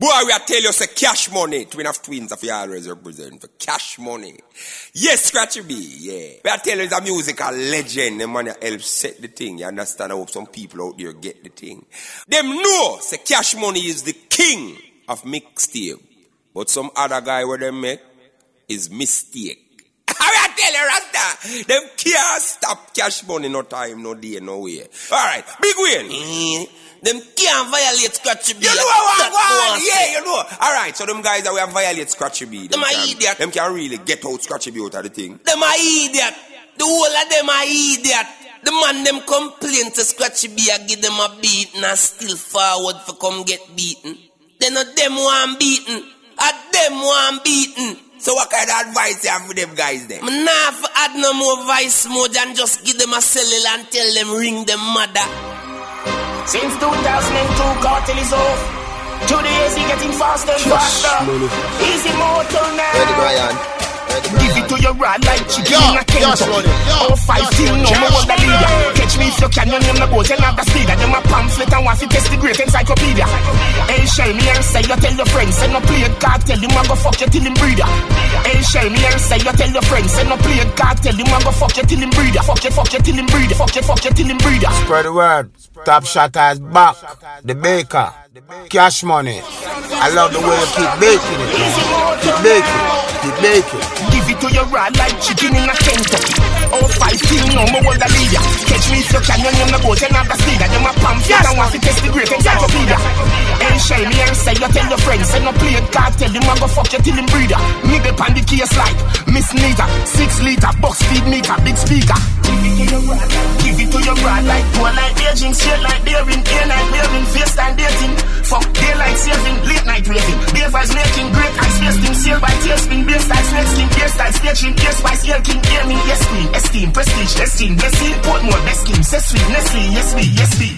Boy, we are tell you say cash money. Twin of twins of you always represent for cash money. Yes, Scratchy B, yeah. We are tell you it's a musical legend. The money help set the thing. You understand? I hope some people out there get the thing. Them know say cash money is the king of mixtape. But some other guy where they make is mistake. I tell you, Rasta, them can't stop cash money no time, no day, no way. All right, big win. Them can't violate Scratchy B. You know what, what, Yeah, you know. All right, so them guys that we have violate Scratchy B. Them a can, idiot. Them can really get out Scratchy B out of the thing. Them a idiot. The whole of them a idiot. The man them complain to Scratchy B I give them a beating and still forward for come get beaten. They not them one beaten. A them one beaten. So what kind of advice you have for them guys then? Nah for add no more vice mode and just give them a cellular and tell them ring them mother. Since 2002, cartel is off. Today is he getting faster and faster. Easy motor now. Ready, Brian? Give it to your rod like chicken in a Kentucky. Oh, five team, no more wonder leader. Catch me if you can, your name no go tell the speeder. Them a pamphlet and want to test the great encyclopedia. Hey, shell me and say you tell your friends, say no play it, cartel, him a go fuck you till him breeder. Hey, shell me and say you tell your friends, say no play it, cartel, him a go fuck you till him breeder. Fuck you, fuck you till him breeder. Fuck you, fuck you till him breeder. Spread the word. Top shot is back. The baker. Cash money. I love the way you keep making it. Keep baking. Keep making it to your rod like chicken in a Kentucky. Oh, five team, no more wonder leader. Catch me if you can, your name no go tell not the speeder. Them a pamphlet and want to test the great encyclopedia. Hey, shell me and say you tell your friends, say no play it, cartel, him a go fuck you till him breeder. Me the pan the case like Miss Nita, six liter, box feed meter, big speaker. Give it to your rod like poor like aging, straight like daring, air night wearing, face time dating. Fuck daylight saving, late night raving. Beavers making great ice wasting, sail by tailspin, bass style, snake skin, style, stretching, air spice, air king, air me, yes queen, esteem, prestige, esteem, blessing, Portmore, best scheme, set sweet, Nestle, yes me, yes me.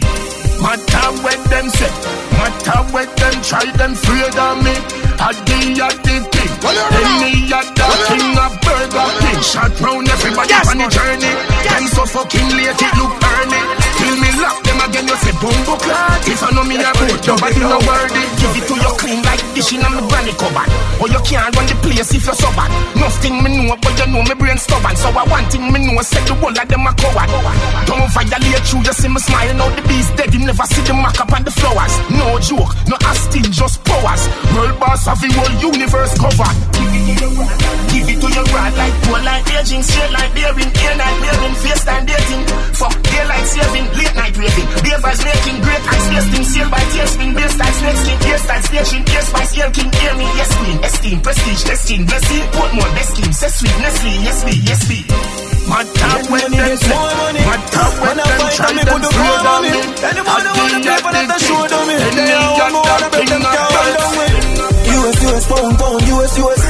Matter what them say, matter what them try, them afraid of me. I be at the king, any other king of Burger King. Shot round everybody on the journey. Them so fucking late, it look early. Till me lock them again, you say bumbo clot. If I know me a boat, nobody no worthy. Give it to you clean like in a me granny cupboard. Or oh, you can't run the place if you're so bad. Nothing me know, but you know me brain stubborn. So I want thing me know, say the whole of them a coward. Don't violate you, just see me smiling out the beast dead. You never see the mark up on the flowers. No joke, no asking, just powers. World boss of the whole universe covered. Give it to your rod like poor like aging, straight like daring, air night wearing, face time dating. Fuck daylight saving, late night raving. Beavers making great ice wasting, sail by tailspin, bass style, snake skin, air style, staging, air spice, air king, air me, yes queen, esteem, prestige, destined, blessing, Portmore, best scheme, set sweet, Nestle, yes me, yes me. My top when them say, my top when them try them afraid of me. Anybody wanna I play for they show them it. Any They all know other how to break king them of down, birds. down with. US, US, pound, pound, US, US.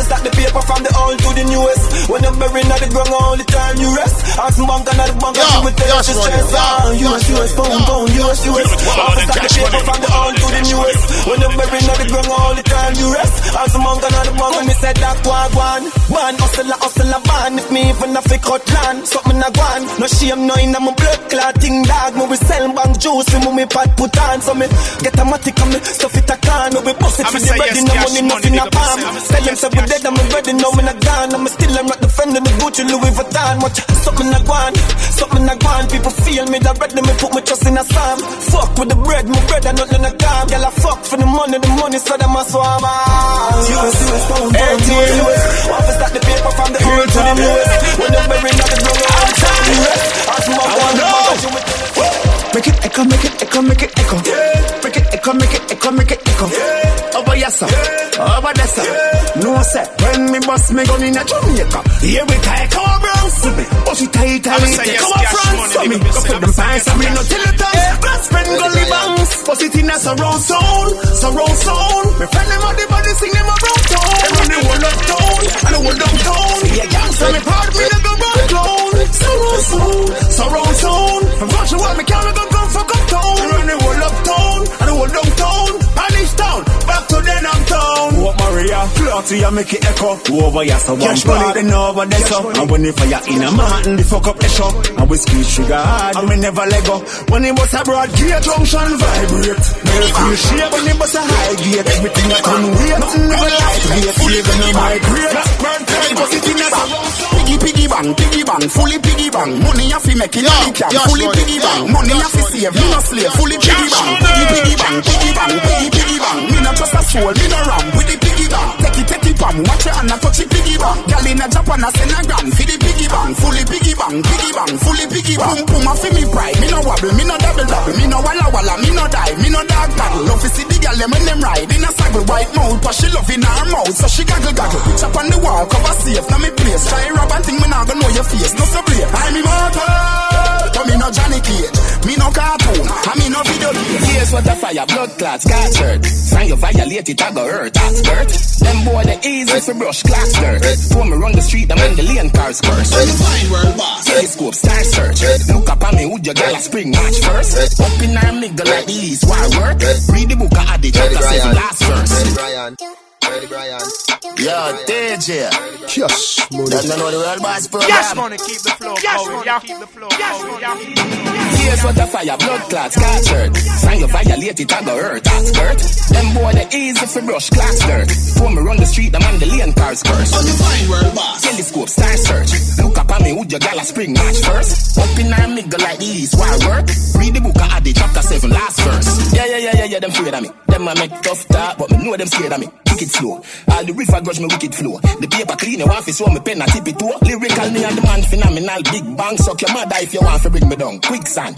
To stack the paper from the old to the newest. When you're buried at the ground all the time, you rest. Ask bank and the bank you will tell you stress. Ah, US, US, pound, pound, US, US. To stack the paper from the old to the newest. When you're buried at the ground all the time, you rest. Ask bank and the bank and me said that one, one. One, hustle, hustle, ban. If me even a fake cut land, something I want. No shame, no in my blood clotting dog. Me we sell bank juice, me me pot put on. So me get a matic and me stuff it a can. Me we bust it for the ready, no money, nothing a palm. Tell them say we dead, I'm ready, no me not gone. I'm still I'm not defending the Gucci Louis Vuitton. Watch something I want, something I want. People feel me directly, me put my trust in a psalm. Fuck with the bread, my bread and nothing I calm. Girl, I fuck for the money, the money so them a swam. Ah, US, US, pound, pound, US, US. Want to stack the paper from the earth to the newest. When you're buried at the ground, the time you rest. Ask me what one, you will tell. Make it echo, make it echo, make it echo. Make it echo, make it echo, make it echo. Over yes sir, over there sir. No sir, when me bust me gun in a Jamaica, here we take our bronze to me. Oh she tight, tight, come on money, to me. Go put them pants and me no till the tongue. Blood spend gully bangs, bust it in a surround sound, surround sound. Me friend them out the body, sing them around town. Them on the whole of town, and the whole downtown. Yeah, gangsta me part, me no go run clown. Surround sound, surround sound. From watch what me can't go go fuck up town. Me run the whole up town, and the whole downtown. Punish town, back to the downtown. What my area. Floor to you make it echo. Who over here, so one party over there, so. And when the fire in a mountain, the fuck up the show. And we squeeze sugar hard, and we never let go. When it was a broad gate, junction vibrate. Never feel shame when it was a high gate. Everything I turn weight, nothing never light gate. Even in my grave, burn time, cause it in a Piggy, piggy bang, piggy bang, fully piggy bang. Money you fi make it, money can. Fully piggy bang, money you fi save, me no slave. Fully piggy bang, piggy, piggy bang, piggy bang, piggy, piggy bang. Me no trust a soul, me no ram with the piggy it, take it, pam, watch it and I touch it piggy bang. Girl in a Japan, I send a gram, fi the piggy bang, fully piggy bang, piggy bang, fully piggy bang. Boom, boom, I fi me pride, me no wobble, me no double double, me no walla walla, me no die, me no dog paddle. Love to see the girl them when them ride in a saddle, white mouth, but she love in her mouth, so she gaggle gaggle. Chop on the wall, cover safe, now me place. Try rob and think me not gonna know your face, no so play. I'm immortal, but me no Johnny Cage, me no cartoon, I me no video game. Here's what the fire, blood clots, got hurt. Sign you violate it, I go hurt, that's hurt. Them boy, they easy for brush, clocks dirt. For me run the street, them when the lane cars curse. Telescope, star search. Look up at me, would your a spring match first? Up in her middle like the east, why work? Read the book of Adi, chapter 7, last verse. Brian. Ready, Brian. Yo, DJ. Yes, money. Don't know world boss program. Yes, money, keep the flow going. Yeah, keep the flow going. Yeah. Here's what the fire, blood clots, got hurt. Sign you violate it, I go hurt, that's hurt. Them boy, they easy for brush, clocks dirt. For me run the street, them on the lane cars curse. Telescope, star search. Look up at me, would your gal a spring match first? Up in her middle like the east, why work? Read the book of Adi, chapter 7, last verse. Yeah, yeah, yeah, yeah, yeah, them afraid of me. Them a make tough talk, but me know them scared of me. Wicked slow. All the river grudge me wicked flow. The paper clean, you want to show me pen, I tip it too. Lyrical, me and the man phenomenal. Big bang, suck your mother if you want to bring me down. Quicksand.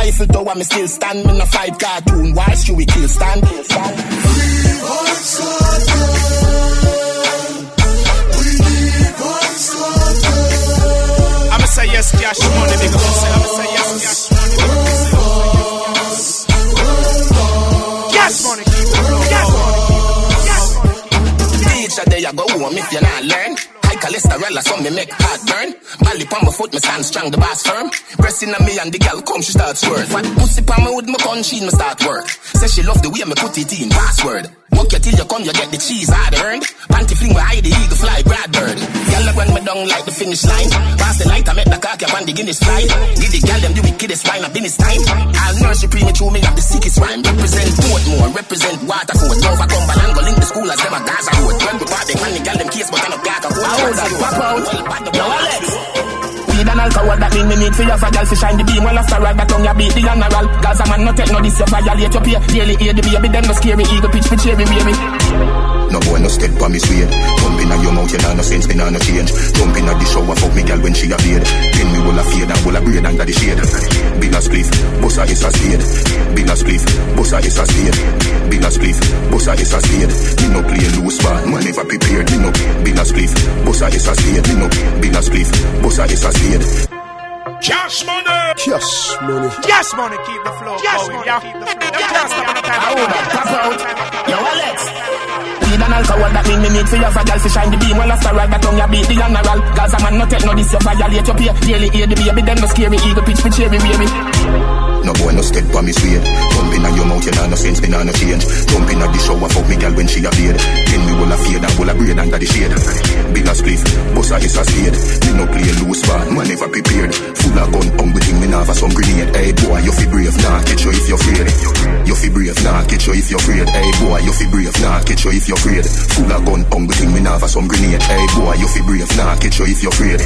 Eiffel Tower, me still stand. Me no fight cartoon. Why should we kill stand? I'ma say yes, cash money, nigga. I'ma say yes, cash Teacher, there you go home if you not learn. High cholesterol, so me make heart burn. Bally on my foot, me stand strong, the boss firm. Pressing on me and the gal come, she start squirt. Fat pussy on me with my punch me start work. Say she love the way me put it in, password. Walk you till you come, you get the cheese hard earned. Panty fling where I the eagle fly, Brad Bird. Gal a run me down like the finish line. Pass the light, I make the cock up on the Guinness fly. Give the gal them the wickedest wine up in this time. I'll nurse you premature, me have the sickest rhyme. Represent Portmore, represent Waterford. Now if I come Cumberland, go link the school as them a Gaza road. When we part, they man the gal them case, but I no black a foot. Hold that, pop out. Yo, Alex. Weed and alcohol that mean me need for your fragile to shine the beam. Well after all that tongue you beat the general. Gaza man no take no this you violate your pay Daily aid the baby them no scary eagle pitch for cherry baby. No boy no step on me sweet Jump in your mouth, you know no sense, me nah no change. Jump in a the shower, fuck me gal when she a beard Then me will a fade and will a braid under the shade Bill a spliff, bossa is a spade Bill a spliff, bossa is a spade Bill a spliff, bossa is a spade Me no play loose ball, man never prepared Me no. Bill a spliff, bossa is a spade Me no. Bill a spliff, bossa is a spade Cash money. Yes, money. Yes, money, keep the flow going. Yeah, keep the flow. Them can't stop anytime. Hold that, pop out Yo Alex Weed and alcohol that mean me need for your fragile to shine the beam. Well after all that tongue you beat the general Gaza man no take no this you violate your pay Daily aid the baby them no scary eagle pitch for cherry baby No boy no step on me sweet Jump in your mouth, you know no sense, me nah no change. Jump in the shower, fuck me gal when she a beard. Then me will a fade and will a braid under the shade. Bill a spliff, bossa is a spade. Me no play loose ball, man never prepared. Full of gun, hungry thing, me nah have some grenade. Hey boy, you fi brave, nah, catch you if you're afraid. You fi brave, nah, catch you if you're afraid. Hey boy, you fi brave, nah, catch you if you're afraid Full of gun, hungry thing, me have some grenade. Hey boy, you fi brave, nah, catch you if you're afraid.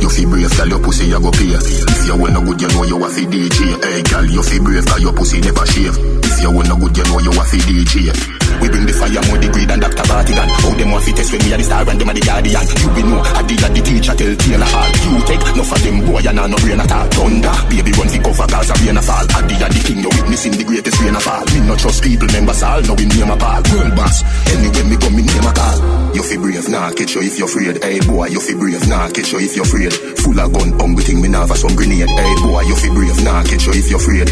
You fi brave, gal, your pussy you go pay. If you well no good, you know you a fi DJ Hey gal, you fi brave, cause your pussy never shave. If you well no good, you know you a fi DJ We bring the fire more degree than Dr. Bartigan. How them want test when me a the star and them a the guardian? You be know, I did the teacher tell Taylor all You take, no for them boy, you nah no brain at all. Thunder, baby run fi cover cause a rain a fall I did the king, you witnessing the greatest rain a fall Me no trust people, members all, know we name a ball. World boss, anyway me come me name a call. You fi brave, nah, catch you if you're afraid. Hey boy, you fi brave, nah, catch you if you're afraid. Full of gun, hungry thing, me have some grenade. Hey boy, you fi brave, nah, catch you if you're afraid.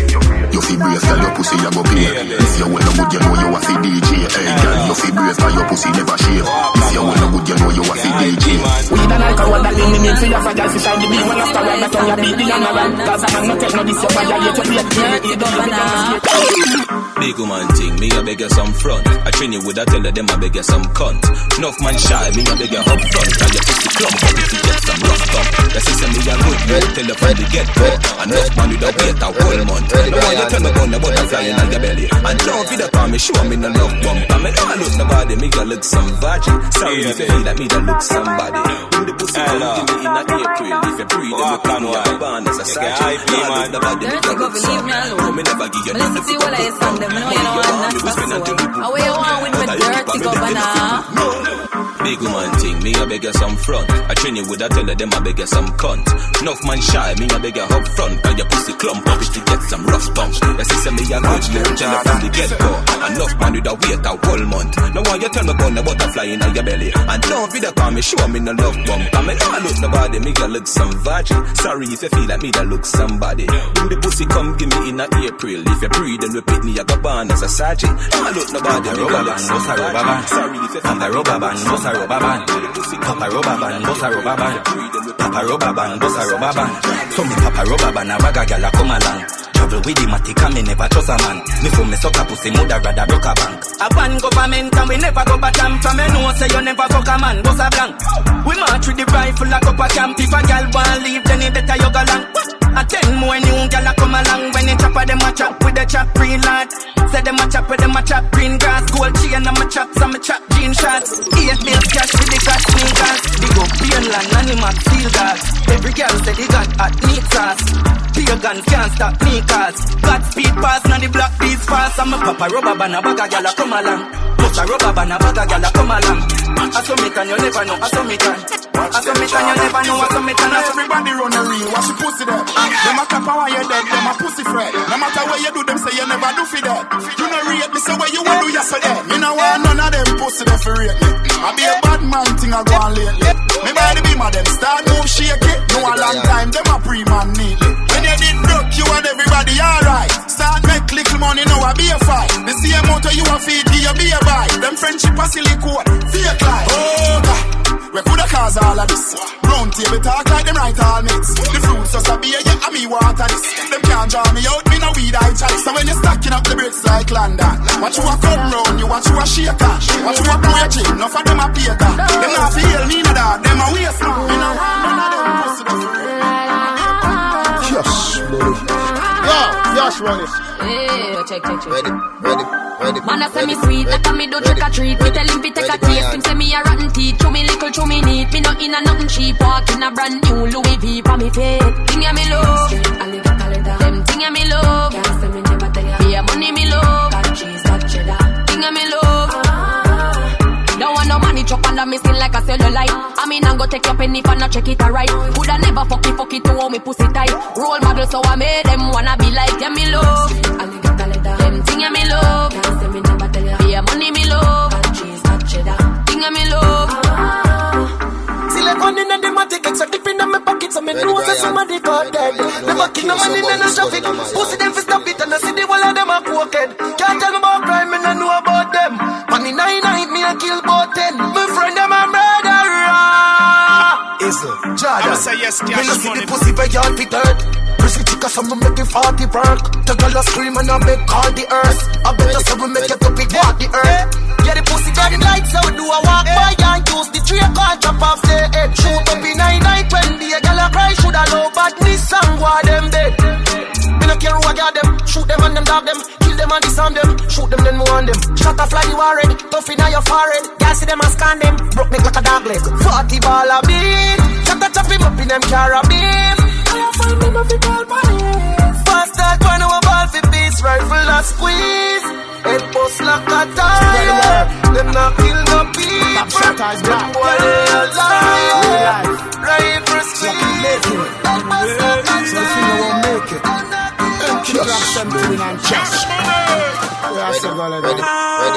You fi brave, girl, your pussy you go pay If you well no good, you know you a fi DJ Hey girl, you you feel brave, cause your pussy never shave. If you wanna good, you know you a fit DJ. We don't like a one that lean me for your fragile fish and the big one after that that on your beat the animal. Cause I'm not take no this your violate your plate. You don't let me Big woman thing, me a beg you some front. I train you with a tell them I beg you some cunt. Enough man shy, me a beg you up front. Tell your pussy clump, but if you get some rough thump. The system me a good, you tell you from the get go. Enough man with a wait a whole month. No one you tell me about the butterfly in your belly. And don't be the palm, me show me no love bump. I me don't look nobody, me a look some virgin. Sorry if you feel like me don't look somebody. When the pussy come give me in a April, if you breathe, then you can walk a band as a sergeant. No look nobody, me a look some. No me never give you nothing for them, know you don't want that so. How you want with me dirty governor? Big woman thing, me a beg you some front. I train you with a tell them I beg you some cunt. Enough man shy, me a beg you up front. Cause your pussy clump up you get some rough bumps. The system me a good, you tell from the get go. Enough man with a wait a whole month. No one you tell me about the butterfly in your belly. And don't be the call me, show me no love bump. I mean, I look nobody, me a look some virgin. Sorry if you feel like me that look somebody. When the pussy come give me in a April. If you breathe and repeat me, I go born as a sergeant. I look nobody, me a look some virgin. Sorry if you feel like me that look somebody rubber band. Papa rubber band, boss a rubber band. Papa rubber band, boss a rubber band. So me papa rubber band, a bag a gyal a come along. Travel with the matic and me never trust a man. Me for me suck a pussy, mother rather broke a bank. A ban government and we never go back camp. From me know say you never fuck a man, boss a blank. We march with the rifle like up a camp. If a gyal want leave, then it better you go long. A ten more new gyal a come along. When they chop a them a chop with the chop green lad. Say them a chop with them a chop green grass. Gold chain and my chop, some chop jean shots. Eight bills cash with the cat sneakers. Big up Painland, Animal, Steel Guards. Every girl say they got hot meat sauce. Pagans can't stop me cause God speed pass, now the black beats fast. I'm a papa rubber band, a bag a gyal a come along. Put a rubber band, a bag a gyal a come along. I saw me can, you never know, I saw me can. I saw me can, you never know, I saw me can. Everybody run a ring, watch your pussy there. Them a clap while you're dead, them a pussy fret. No matter what you do, them say you never do for that. You know rate me, say what you want do yesterday. Me no want none of them pussy there for rate me. I be a bad man thing I go on lately. Me by the beam of them start move shake it. No a long time, them a pre-man neatly. When you did broke, you and everybody alright. Start make little money, now I be a fight. The same motor you a feed, you be a buy. Them friendship a silly code, fake life. Oh God. We coulda cause all of this. Round table talk like them right all mix. The fruits just a beer, yeah, and me water this. Them can't draw me out, me no weed I chalice. So when you stacking up the bricks like London, watch you a come round, you watch you a shaker. Watch you a blow your chin, enough of them a paper. Them not feel me no dog, them a waste. Me no none of them pussy Yes, baby. Yo, yes, run it. Hey, check, check, check. Ready, ready, ready. Man, I say me sweet, like a me do trick or treat. Me tell him fi take a taste. Him say me a rotten teeth. Chew me little, chew me neat. Me not in a nothing cheap. Walk in a brand new Louis V for me feet. Thing ya me love. Them thing ya me love. Can't say me money chop under me skin like a cellulite. I mean, I'm go take your penny for not check it alright. Coulda never fuck it, fuck it to hold me pussy tight. Role model, so I made them wanna be like yeah, me love. Them thing yeah, me love. Be a money me love. Thing yeah, me love. Ah. Silicone in the matic, extra dip in my pocket, so me know say somebody got dead. Never kill no man in the traffic. Pussy them fi stop it, and I see the whole of them a crooked. Can't tell me about crime, me no know about them. On the nine night, me a kill both ten. My friend them a murderer. Is it Jordan? I'ma say yes, Me cash no see money. the pussy where y'all fi dirt. Prissy chica, so me make it forty work. The girl a scream and I make call the earth. I better say we make it up it walk the earth. Yeah, the pussy got the lights out, do a walk by and use the tree car chop off the head. Shoot up in nine night when the girl a cry, shoulda low badness and go a them dead. No care who I got them, shoot them and them dog them, kill them and disarm them, shoot them then move on them. Shot a fly you red, tough in your forehead. Gas see them and scan them, broke neck like a dog leg. Forty ball a beat, shot a chop him up in them carabin. I find me no fit all Fast that one over ball for beats, rifle a squeeze. Head bust like a tire. Them not kill no people. Top shot is black. Boy, they a something and chest. Ready, ready, ready.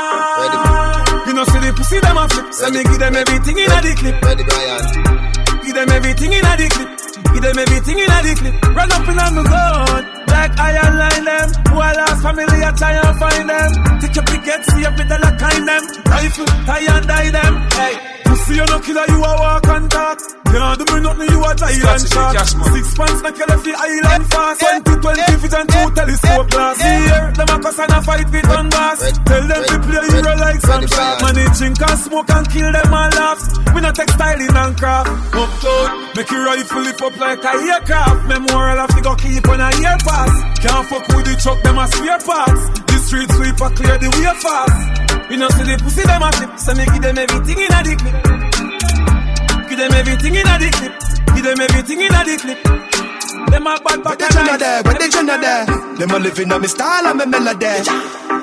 You know, see the pussy them a flip. So me give them everything in a the clip. Ready, Brian. Give them everything in a the clip. Give them everything in a the clip. Run up in on the gun. Like iron line them. Who I lost family, I try and find them. Take your picket, see if the dollar kind them. Rifle I and die them. Hey. See you no killer, you a walk and talk. Can't do me nothing, you a giant shark. Six pants, na kill the island fast. 20, 20 feet and two telescope glass. Here, them a cuss and a fight with gun gas. Tell them to play hero like some shark. Man, they drink and smoke and kill them and laugh. We not textiling and craft. Uptown, make your rifle lift up like a aircraft. Memorial have to go keep on a year pass. Can't fuck with the truck, them a spare parts. The street sweeper clear the way fast. We not see the pussy them a flip, so me give them everything in a the clip. Give them everything in a the clip. Give them everything in a the clip. Them a bad back Where they Jenna there? Where they Jenna there? Them a living on me style and me melody.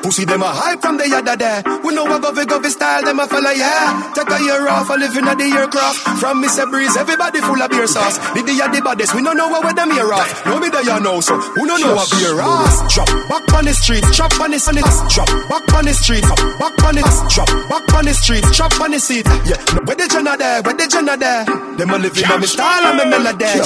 Pussy them a hype from the yada there. We know what govy govy style them a follow yeah. Take a year off a living at the aircraft. From Mr. Breeze, everybody full of beer sauce. Did The the baddest, we don't know what them here off. No me there you know so. We don't know what beer ass. Drop back on the streets, chop on the it. Drop back on the streets, back on it. Drop back on the streets, chop on the seat. Yeah, no, where the Jenna there? Where the Jenna there? Them a living on me style and me melody.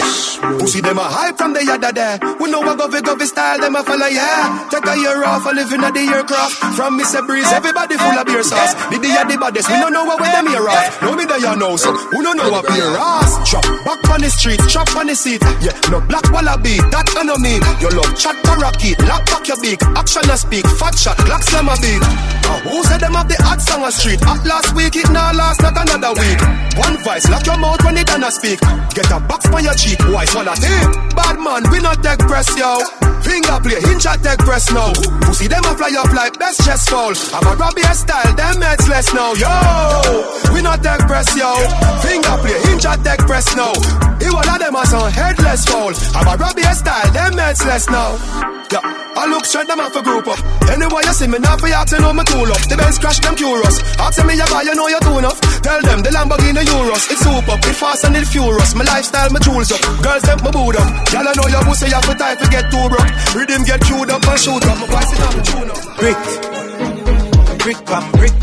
Pussy them a hype from the yada there. We know what govy govy style them a follow yeah. Take a year off a living at the aircraft. From Mr. Breeze, everybody full of beer sauce. The day the baddest, we don't know what with them here off. No me there you know so. We don't know what beer ass. Chop back on the street, chop on the seat. Yeah, no black wallaby, that I know mean. Your love chat parakeet, lock back your beak. Action a speak, fat shot, black slam a beat. Uh, who said them have the hot song a street? At last week, it now last not another week. One voice, lock your mouth when it done a speak. Get a box on your cheek, why swallow tape? Bad man, we not take press, yo. Finger play, hinge at take press now. Pussy them a fly up like best chest fall. I'm a Robbie style, them heads less now, yo. We not take press, yo. Finger play, hinge at take press now. He one of them a some headless fall. I'm a Robbie style, them heads less now. Yeah, I look straight them off a group up. Anyway, you see me now for you know me tool up. The Benz crash them curious. Ask me you buy, you know you too enough. Tell them the Lamborghini Euros. It's super, it fast and it furious. My lifestyle, my tools up. Girls them my boot up. Y'all know your pussy, you have to time to get too broke. Rhythm get queued up and shoot up. Is on the tune up. Brick, brick pam brick,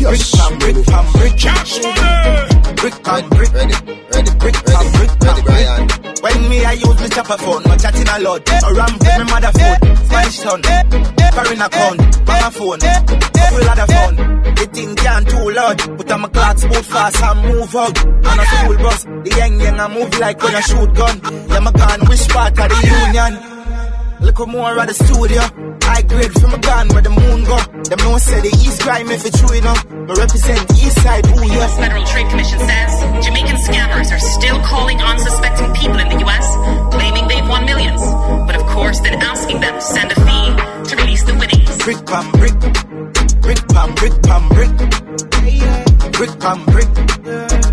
brick pam brick pam brick. Cash money. Brick pam brick, ready, ready, brick pam brick pam brick. When me I use me chopper phone, my chatting a lot. Around with me mother phone, Spanish son, foreign account, bang a phone, couple other phone. The thing can't too loud, put on my clocks boot fast and move out. On a school bus, the young young I move like when I shoot gun. Yeah, my gun, which part of the union? Look more at the studio. I grade from a gun where the moon go. Them no say the East crime if it's true enough. But represent the East side, ooh yeah. U.S. Federal Trade Commission says Jamaican scammers are still calling unsuspecting people in the U.S., claiming they've won millions. But of course, then asking them to send a fee to release the winnings. Brick pam brick, brick pam brick pam brick, brick pam brick,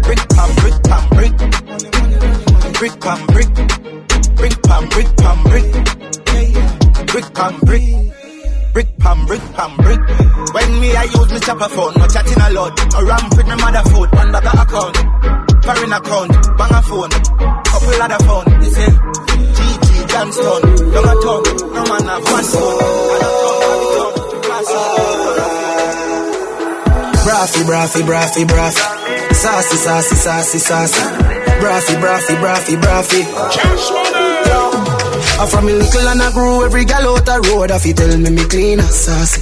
brick pam brick pam brick, brick pam brick, brick pam brick pam brick, brick pam brick. Brick pam, brick pam, brick. When me I use me chopper phone, no chatting a lot. A ramp with me mother phone, one bag of account, foreign account, bang a phone, couple other phone. You say, GG Johnston, young a tongue, no man have one phone. And a tongue, have it up, Braffy, braffy, braffy, braffy. Sassy, sassy, sassy, sassy. Braffy, braffy, braffy, braffy. Cash money. I from me little and I grew every gal out the road. If you tell me me clean and sassy.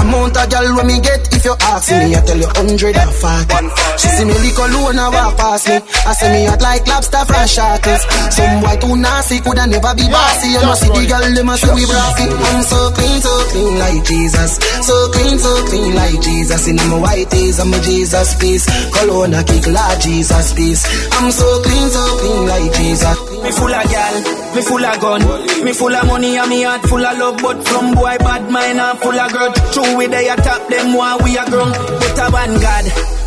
Amount of gal when me get if you ask me, I tell you hundred and forty. She see me lick alone and walk past me. I say me hot like lobster from shackles. Some boy too nasty coulda never be bossy. You know see the gal them a say we brassy. I'm so clean, so clean like Jesus. So clean, so clean like Jesus. In my white tees, I'm a Jesus piece. Cologne a kick like Jesus piece. I'm so clean, so clean like Jesus. Me full of gal, me full of gun, me full of money and me heart full of love. But from boy bad mind and full of grudge. True we they top them while we are grown. But a one God,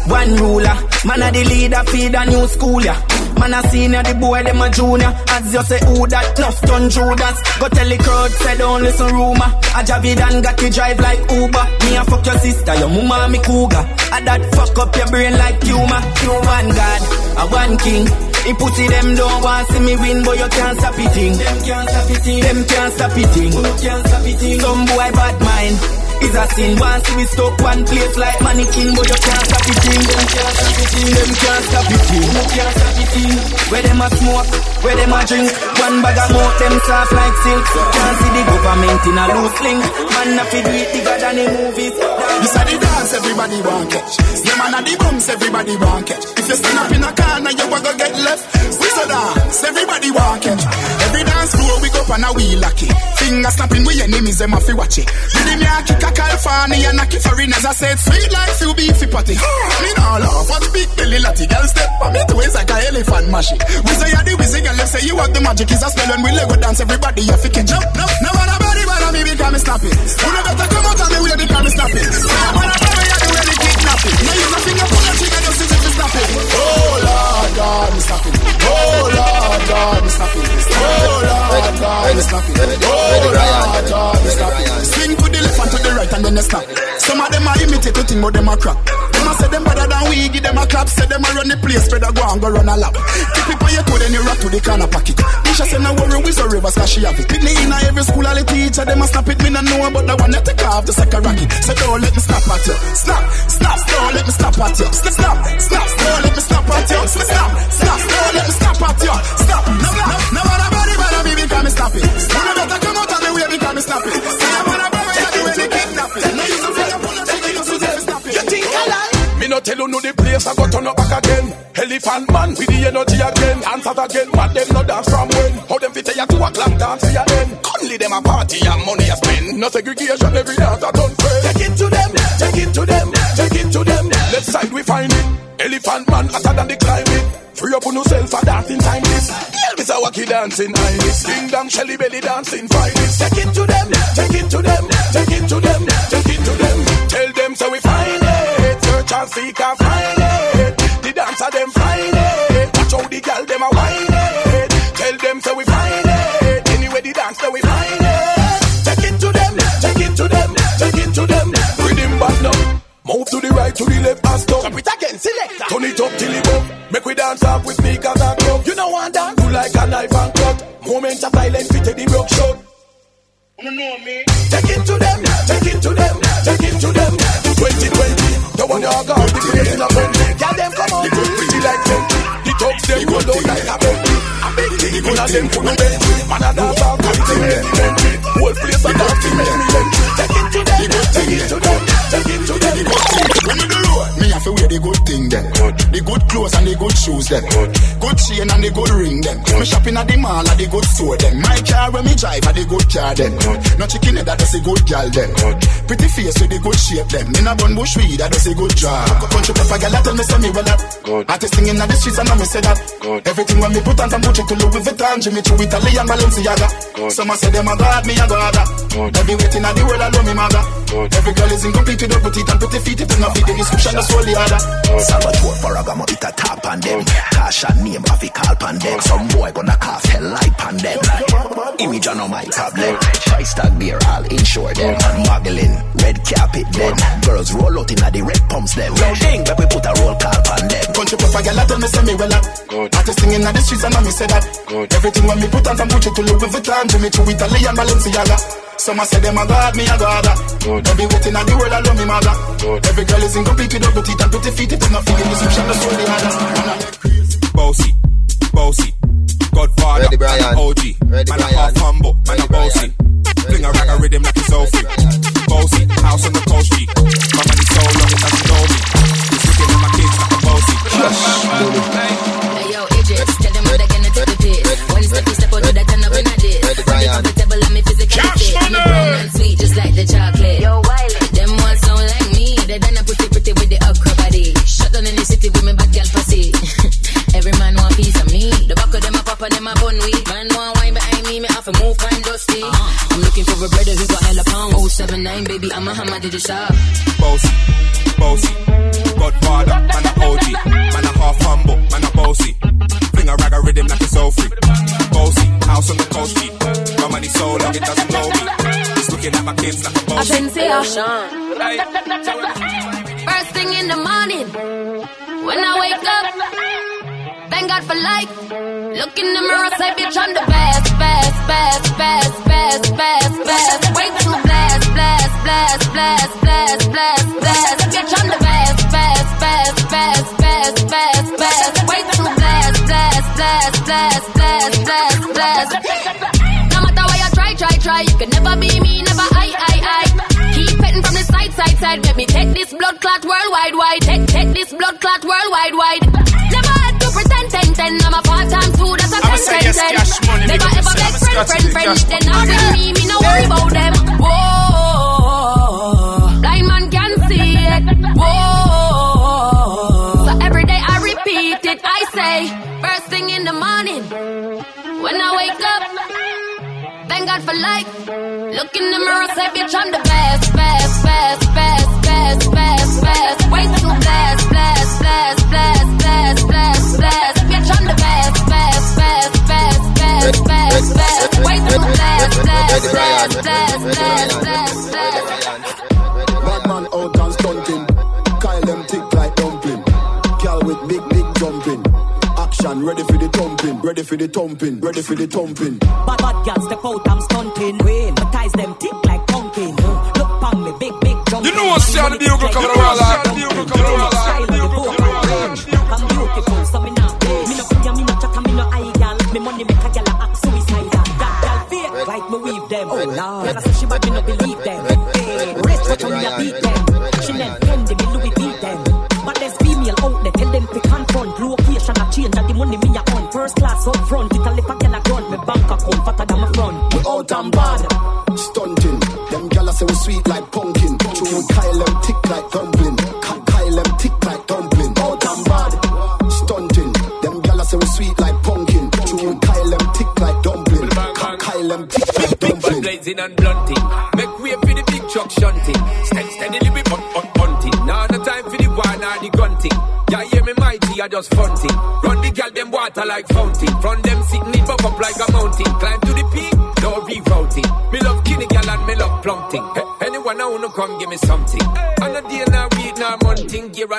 one ruler. Man a the leader, feed a new school ya. Man a senior, the boy them a junior. As you say, who that nuff done Judas? Go tell the crowd, say don't listen rumor. A Javidan got to drive like Uber. Me a fuck your sister, your mama me cougar. A that fuck up your brain like humor. You one God, a one king. He pussy them don't want see me win, but you can't stop it. Them can't stop it. Them can't stop it. Who can't stop it. Some boy bad mind. Is a sin. See me stuck one place like mannequin, but you can't stop it. Thing. Them can't stop it. Thing. Them can't stop it. Thing. Who can't stop it. Thing. Where them a smoke, where them a drink. One bag of smoke, them soft like silk. Can't see the government in a loose link. Man, fi do it bigger than the movies. This a the dance, everybody want catch. Yeah, man, at the bumps, everybody want catch. If you stand up in a corner, you a go get left. We so dance, everybody want catch. Dance floor we go and a we lucky. Finger snapping, we enemies, them a fi watch it. Did me a kick a California and a kick foreigners. I said, sweet like feel beefy patty. Me nah laugh, watch big belly latty. Girl step on me to waist like a elephant mashy. We say you the wizzy, girl, let's say you have the magic. Is a spell when we Lego dance, everybody you fi catch up. No, no, no, body, but me because me snap it. No better come out and me way because me snap. Snap it. God, me snap it. Swing to the left and to the right and then you snap. Some of them are think but them a crap. Them a say them better than we, give them a clap. Say them a run the place, better go and go run a lap. Keep it on your toe, then you rock to the corner pocket. Nisha say no worry, we so rivers cause she have it. Pick me in a every school, all the teacher, them a snap it. Me no know about the one that take off the second rocket. So don't let me snap at you. Snap, snap, don't let me snap at you. Snap, snap, snap, don't let me snap at you. Snap, snap, snap, don't let me snap at you. Stop, no, no, no, no, nobody better me because me snap it. You better come out of the way because me snap it. Say I'm on a brother, you do any kidnap it. No use finger, pull a No tell you no the place, I go turn up back again. Elephant man with the energy again. Dance out again, but them no dance from when. How them fit you to a clock dance for your end. Only them a party and money a spend. No segregation, every dance a done friend. Take it to them, take it to them, take it to them. Left side we find it. Elephant man hotter than the climate. Free up on yourself and dancing timeless. Elvis a wacky dancing iris. Ding dong, Shelly belly dancing finest. Take it to them, take it to them, take it to them, take it to them. Tell them so we find it. Search and seek and find it. The dancer them find it. Watch how the girl them a whine it. Tell them so we find it. Anyway the dance so we find it. Take it to them, take it to them, take it to them. Rhythm back now. Move to the right, to the left, and stop. Jump it again, selector. Turn it up till it up. Make we dance up with sneakers and club. You know one dance. Do like a knife and cut. Moment of silence, fit the broke shot. You know me. Take it to them, take it to them, take it to them. 2020, the one you got, the place in a friendly. Girl, them come on. The pretty like Bentley. The thugs, them go down like a Bentley. A big thing, one of them put no Bentley. Man, a dance up, quality, make me Bentley. Whole place a dance, me Bentley. Take it to them, take it to them, take it to wear the good thing then. The good clothes and the good shoes then. Good chain and the good ring then. Me shopping at the mall at the good store then. My car when me drive at the good car then. No chicken head that does a good gal then. Pretty face with the good shape then. In a bun bush weed that does a good job. Country pepper gal tell me say me well up. Good. Artist singing at the streets and I me say that. Good. Everything when me put on from Gucci to Louis Vuitton, Jimmy Choo, Italy and Balenciaga. Some a say them a god, me a god. Every waiting at the world I love me mother. Every girl is incomplete with her petite and pretty feet. If you not fit the description, that's all the other. Salvatore Ferragamo it a tap on them. Tasha name off call pan them. Some boy gonna cast hell light pan them. Image on my tablet. Price tag beer all insure them. Muggling, red carpet them. Girls roll out inna the red pumps them. Yo ding, but we put a roll call pan them. Country pepper gal tell me say me well up. Artist singing at the streets and I me say that. Everything when me put on from Gucci to Louis Vuitton, Jimmy Choo, Italy and Balenciaga. Some a say them a god, me a god. Every waiting at the world I love me mother. Every girl is incomplete with her good teeth and pretty feet. If you not fit the description, that's all the other. Bossy, bossy. Godfather, Ready, Brian. OG. Ready, man Brian. a half humble, man a bossy. Fling a rag a rhythm like it's all free. Bossy, house on the coast G. My money so long it doesn't know me. It's looking at my kids like a bossy. Hey looking for a brother who got hella pound. 079, baby, I'm a hammer to the shop. Bossy, bossy. Godfather, man a OG. Man a half humble, man a bossy. Fling a rag a rhythm like it's all free. Bossy, house on the coast G. My money so long it doesn't know me. It's looking at my kids like a bossy. Attention. First thing in the morning, when I wake up, thank God for life. Look in the mirror, say, bitch, I'm the best, best, best, best, best, best, best. Way too blast, blast, blast, blast, blast, blast, blast. Bitch, I'm the best, best, best, best, best, best, best. Way too blast, blast, blast, blast, blast, blast, blast. No matter what you try, try, try, you can never be me, never I, I, I. Keep petting from the side, side, side. Let me take this blood clot worldwide, wide. Take, take this blood clot worldwide, wide. Never had to pretend, ten, ten. I'm a part time two, that's a ten, ten, yes, ten. money, Never ever beg friend, friend, friend. They not with me, me no worry about them. Whoa, blind man can see it. Whoa, so every day I repeat it. I say, first thing in the morning, when I wake up. Thank God for life. Look in the mirror, say, bitch, I'm the best, best, best, best, best, thumping. Ready for the thumping. Bad bad girl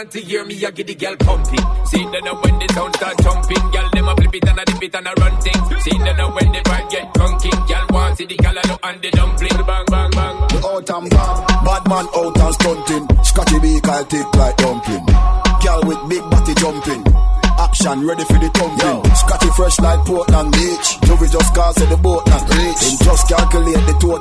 monthing. Guarantee hear me, I get the gal pumping. See then now when the sound start jumping. Gal them a flip it and a dip it and a run thing. See then now when the vibe get drunking. Gal want see the gal and the dumpling. Bang bang bang. We out and bad. Bad man out and stunting. Scotty B Kyle tick like dumpling. Girl with big body jumping. Action ready for the thumping. Scotty fresh like Portland Beach. Jovi just cause the boat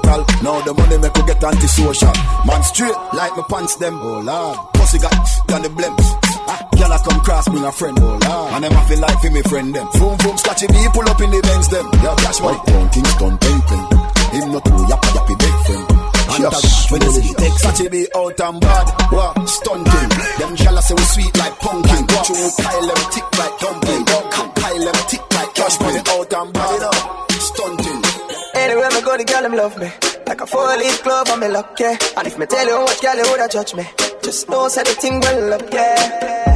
total. Now the money make we get antisocial. Man straight like my pants them. Oh lord. Pussy got on the blimps. Ah, I come cross bring a friend. Oh lord. And them feel like for me friend them. Boom boom Scotty B pull up in the Benz them. Yo cash money. Down Kingston pimping. Him not too yappy yappy big friend. Yes, when you see the text, Sachi be out and bad. What? Stunting. Them gyal say we sweet like pumpkin. True, pile them tick like dumpling. Kyle them tick like cash money out and bad. Stunting. Anywhere me go, the girl them love me. Like a four-leaf glove, I'm lucky. And if me tell you what girl you woulda judge me, just know say the thing well up, yeah.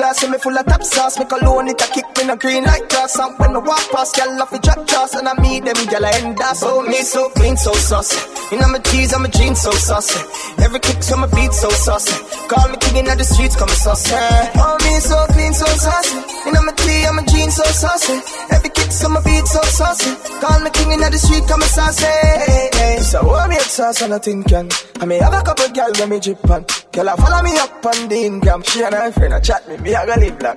Class, and me full of top sauce. Me cologne it a kick me no green like grass. And when me walk past, girl off the drop jaws, and I meet them girl I end up. So me so clean, so saucy. You know my tees, I'm a jeans, so saucy. Every kick so my beat so saucy. Call me king in the streets, call me saucy. Oh me so clean, so saucy. You know my tee, I'm a jeans, so saucy. Every kick so my beat so saucy. Call me king in the street, me saucy. Hey, hey. So what me sauce and nothing can. I may have a couple girl when me drip on. Girl, I follow me up on the Ingram. She and her friend, I chat me, me I go live long.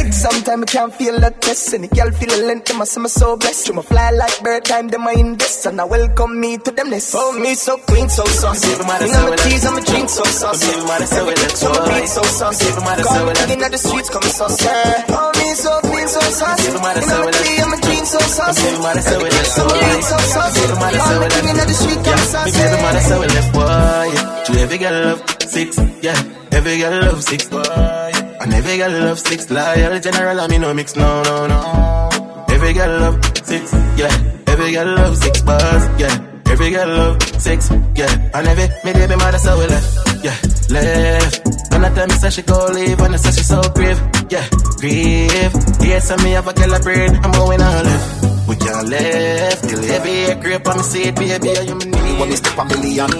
Exam time, I can't feel the test. And the girl feel the length, them I say me so blessed. You my fly like bird time, them I invest. And I welcome me to them nest. Oh, me so clean, so saucy. You know my tees, I'm a jeans, so saucy. Kick, so my beat, so saucy. Call me king in the streets, come saucy. Oh, me so clean, so saucy. You know my tee, I'm a jeans, so saucy. Every kick, so my beat, so saucy. Call me king in the streets, come saucy. Me say the mother say we left boy. yeah. To every girl love six, yeah. Every girl love six boy. Yeah. And every girl love six. Loyal general, I mean no mix, no, no, no. Every girl love six, yeah. Every girl love six bars, yeah. Every girl love six, yeah. And every me baby mother say we left, yeah. Left. And I tell me say she go leave, and I say she so grave, yeah. Grieve. Yes, I me have a girl a brain, I'm going all left. We can't left till every creep on me seat, baby, you me need. When me step a million,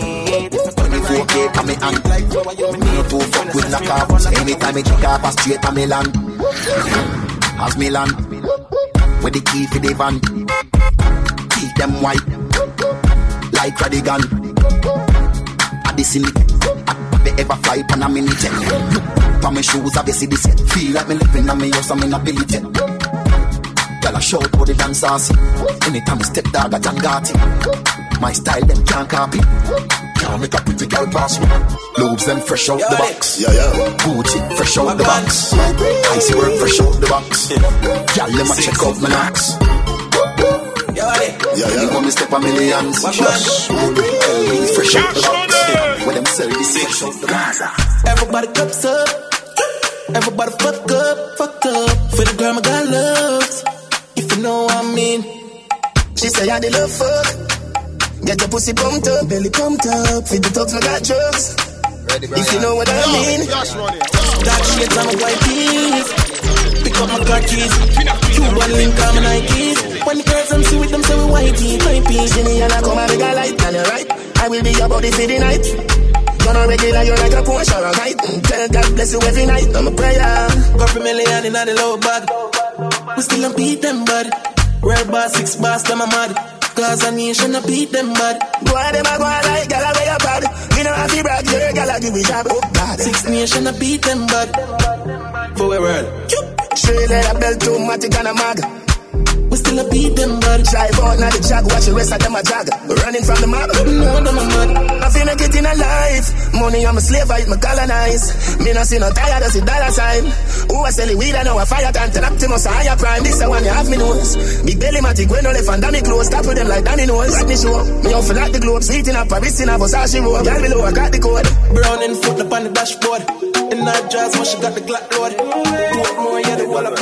24k come me hand. No two fuck with the carbs. Anytime me kick off a straight a Milan. As Milan, with the key for the van. Keep them white, like Radigan. At the syndicate, they ever fly pan a mini jet. Look for my shoes, I see this set. Feel like me living on me house, I'm in a Billy jet. Girl, I shout for the dance saucy. Anytime I step dog, I John Gotti. My style, them can't copy. Can't make a pretty girl pass me. Lobes them fresh out the box. Yeah, yeah. Gucci fresh out the box. Icy work fresh out the box. Girl, them a check out my knocks. Yeah, yeah. When me step a millions. Shush. LV fresh out the box. When them sell this fresh out the box. Everybody cups up. Everybody fuck up, fuck up. For the girl my God loves. If you know what I mean. She say I the love fuck. Get your pussy pumped up, belly pumped up. Feed the thugs, I got drugs. If you know what I mean. Dark shades on my white tees. Pick up my car keys. Cuban link on my Nikes. When the girls them see with them, say we whitey, white peas. Jimmy and I come and make a light, and you're right. I will be your body for the night. You're not regular, you're like a Porsche or a kite. Tell God bless you every night. I'm a prayer. Go for million in the low bag. We still don't beat them, bud. Red bar, six bars, them a mad. Cause a nation a beat them, bud. Go on, them a go on like gala way up bad. Me no have to brag, you're a gala give me job. Oh God. Six nation a beat them, bud. For where world? Straight leather belt, automatic and a mag. We still a beat them, bud. Drive out now the jag, watch the rest of them a jag. Running from the mob. No, them a mad. I feel like getting alive. Money, I'm a slave, I eat my colonize. Me no see no tired, I see dollar sign. Who I sell it weed, I know a fire time. Turn Optimus, a higher prime. This the one you have me nose. Big belly, matic, when no left and me close. Stop with them like Danny knows. Rodney show. Me for like the globes. Eating up Paris in a Versace robe. Girl below, I got the code. Brown in foot up on the dashboard. In that jazz, when she got the Glock load. Do it more, yeah, the wall of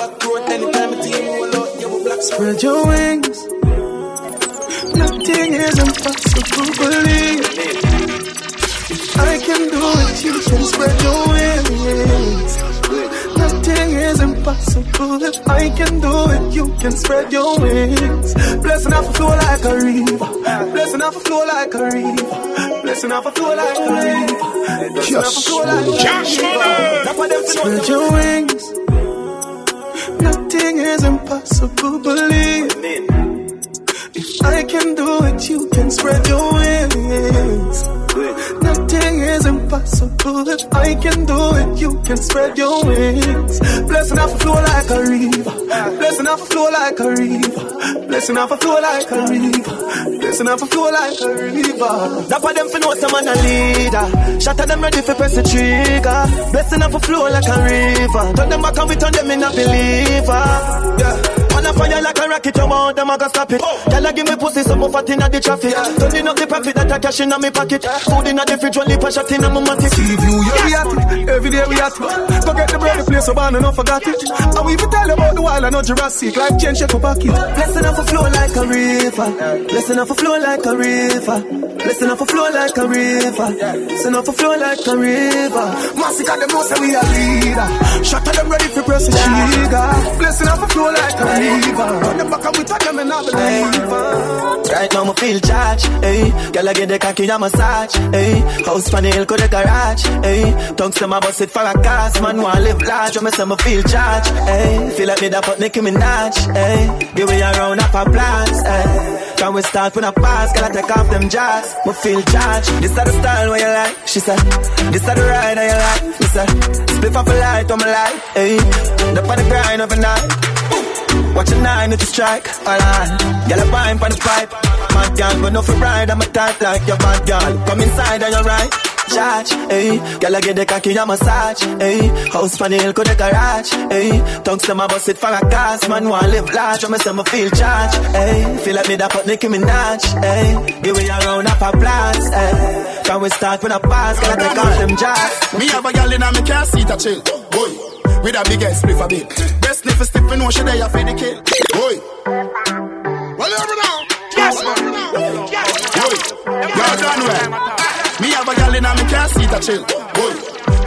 Spread your wings. Nothing is impossible, believe. I can do it, you can spread your wings. Nothing is impossible. If I can do it, you can spread your wings. Blessing off a flow like a river. Blessing off a flow like a river. Blessing off a flow like a river. Blessing off flow like a river. That's why them Spread your wings. Nothing is impossible, believe. If I can do it, you can spread your wings. Nothing is impossible. If I can do it, you can spread your wings. Blessing off a flow like a river. Blessing off a flow like a river. Blessing off a flow like a river. Blessing off a flow like a river. That's why them fi know some man a leader. At them ready for press the trigger. Blessing off a flow like a river. Turn them back and we turn them in a believer. Yeah. A fire like a rocket, you want them, I can stop it. Oh. Girl, give me pussy, some more fat in the traffic. Turning up the profit that I cash in my pocket. Food in the fridge, one lip, a shot in my matic. See view, yeah, we at it. Every day we at it. Go get the bread, the place, so man, and don't forget it. And we even tell about the wild, I know Jurassic. Life change, shape up pocket. Blessing off a flow like a river. Blessing off a flow like a river. Blessing off a flow like a river. Blessing off a flow like a river. Massacre them know say we a leader. Shot them ready for press the trigger. Blessing off a flow like a river. I. Right now, I feel charged, eh. Girl, I get the cocky, I'm massage, eh. House pan hill, could the garage, eh. Tongues to my bus it for a cast, man, want live large, me say me feel charged, eh. Feel like me that put Nicki Minaj, eh. Give me around up a blast, eh. Can we start when I pass, girl, I take off them jars, me feel charged. This is the style where you like, she said. This is the ride that you like, me said. Split off a light on my light, eh. The on the grind of a night. Watch a nine with the strike, all on. Girl, a pine for the pipe. Mad girl, but no for ride, I'm a type like your bad girl. Come inside and you're right. Charge, eh. Girl, I get the cocky, I'm massage, eh. House the hill, could the garage, eh. Tongues to my bus it for a cast, man, wanna live large, I'm say me feel charge, eh. Feel like me that put Nicki Minaj, eh. Give me around up a blast, eh. Can we start with a pass, gotta take off them jars. Me have a girl in a me seat a chill. With a big ass spliff a bit. Best sniff a stiff, you know she there for the kill. Boy. Well, over now. Yes, man. Boy, y'all done well. Me have a girl in a me seat a chill. Boy,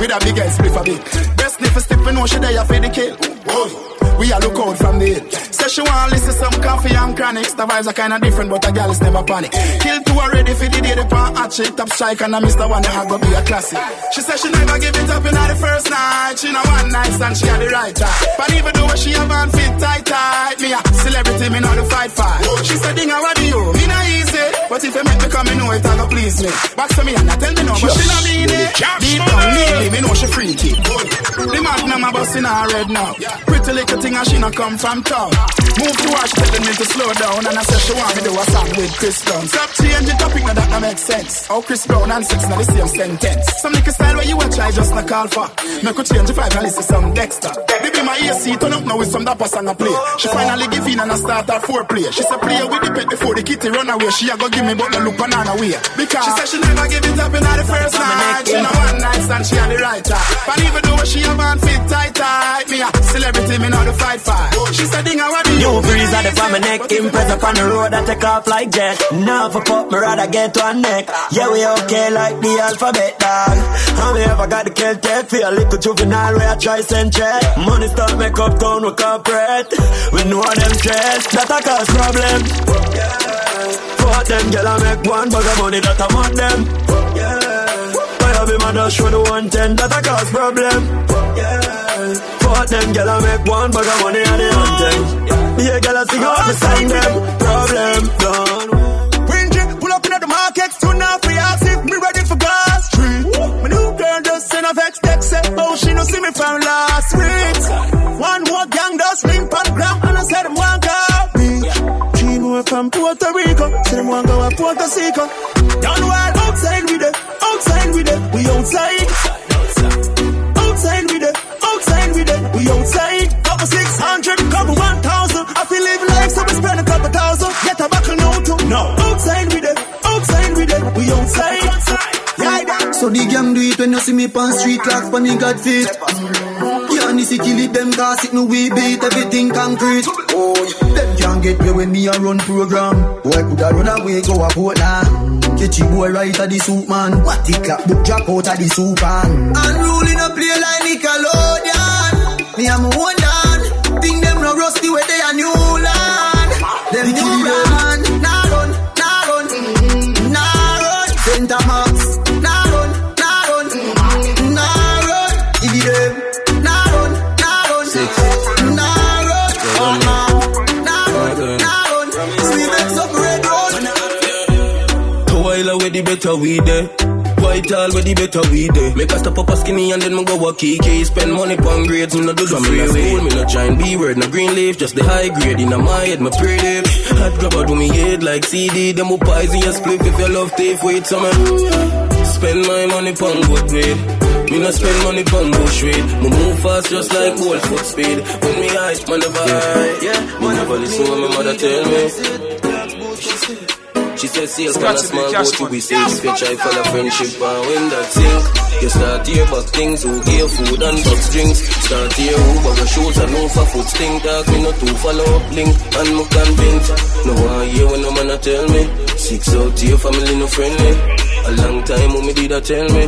with a big ass spliff a bit. Best sniff a stiff, you know she there for the kill. Boy. We a look out from the hill. Say she want listen some coffee and chronics. The vibes are kinda different, but a girl is never panic. Kill two already for the day the pan hot shit top strike and I miss the one that go be a classic. She said she never give it up in the first night. She know one night and she had the right time. But even though she have on fit tight tight, me a celebrity, me know the fight fight. She said, Ding, what do you? Me not easy, but if you make me come, me know it, I go please me. Back to me and I tell me no, but she not mean it. Deep down, nearly, me know she freaky. The magnum a a bus in her head now. Pretty little thing and she not come from town. Move to she telling me to slow down. And I said she want me do a song with Chris Brown. Stop changing topic, now that don't make sense. Oh, Chris Brown and six, now the same sentence. Some nigga style where you watch, I just not call for. Make could change the five and listen some Dexter. Baby, my AC turn up now with some dapper song I play. She finally give in and I start her foreplay. She said play with the pet before the kitty run away. She a go give me but no look banana way. Because she said she never give it up in the first night. She know one night stand, she on the right side. But even though she a man fit tight tight, me a celebrity, me know the fight. She said ding I want New breeze at the from my neck, impress up on the road, I take off like jet. Now for pop, me rather get one neck. Yeah, we okay like the alphabet, dog. How me ever got the Celtic feel? A little juvenile where I try send check. Money start make up town with corporate. We know them stress, that a cause problem. Fuck them, girl, I make one bag of money that I want them. I and dash for the 110, that a cause problem. Fuck them, girl, I make one bag of money and the hunting. Yeah, girl, I sing out the song them. Problem done. Pull up the market, me ready for street. My new girl just vex text, oh, she no see me from last week. One more gang does link on gram, and I said, them one copy. Three more from Puerto Rico, say them one go to Puerto Rico. Down wild, outside with it, outside. Outside with it, outside with it, we outside. Couple six hundred, couple one thousand. I feel live life, so we spend a couple thousand. Get a buckle now too. Outside with it, outside with it, we outside. Yeah, yeah. So the gang do it when you see me on street for me God fit. Yeah, and see kill it them cause it no we beat everything concrete. Oh, them can't get me when me a run program. Boy coulda run away go a Portland. Catchy boy right at the soup man. What the clap book drop out of the soup man. Unruly no play like Nickelodeon. Me am one better we there. White all where the better we there. Make us stop up a skinny and then me go a kiki. Spend money pon grades, me no do the free school. Me no join B word, no green leaf, just the high grade. In my head, my pretty. Hot grabber do me head like CD. Them who poison your split if you love tape wait summer. Spend my money pon good grade. Me no spend money pon bullshit. Me move fast just like old foot speed. When me eyes, man never hide. Yeah, man never listen what my mother tell me. She said, see, kind of small boat to be safe. If you try for the friendship and when that sink, you start hear about things who give food and box drinks. Start hear who but your shoes and no for foot stink. Talk me not to follow up link and me convinced. No one hear when no man a tell me. Six out here, family no friendly. A long time when me did a tell me.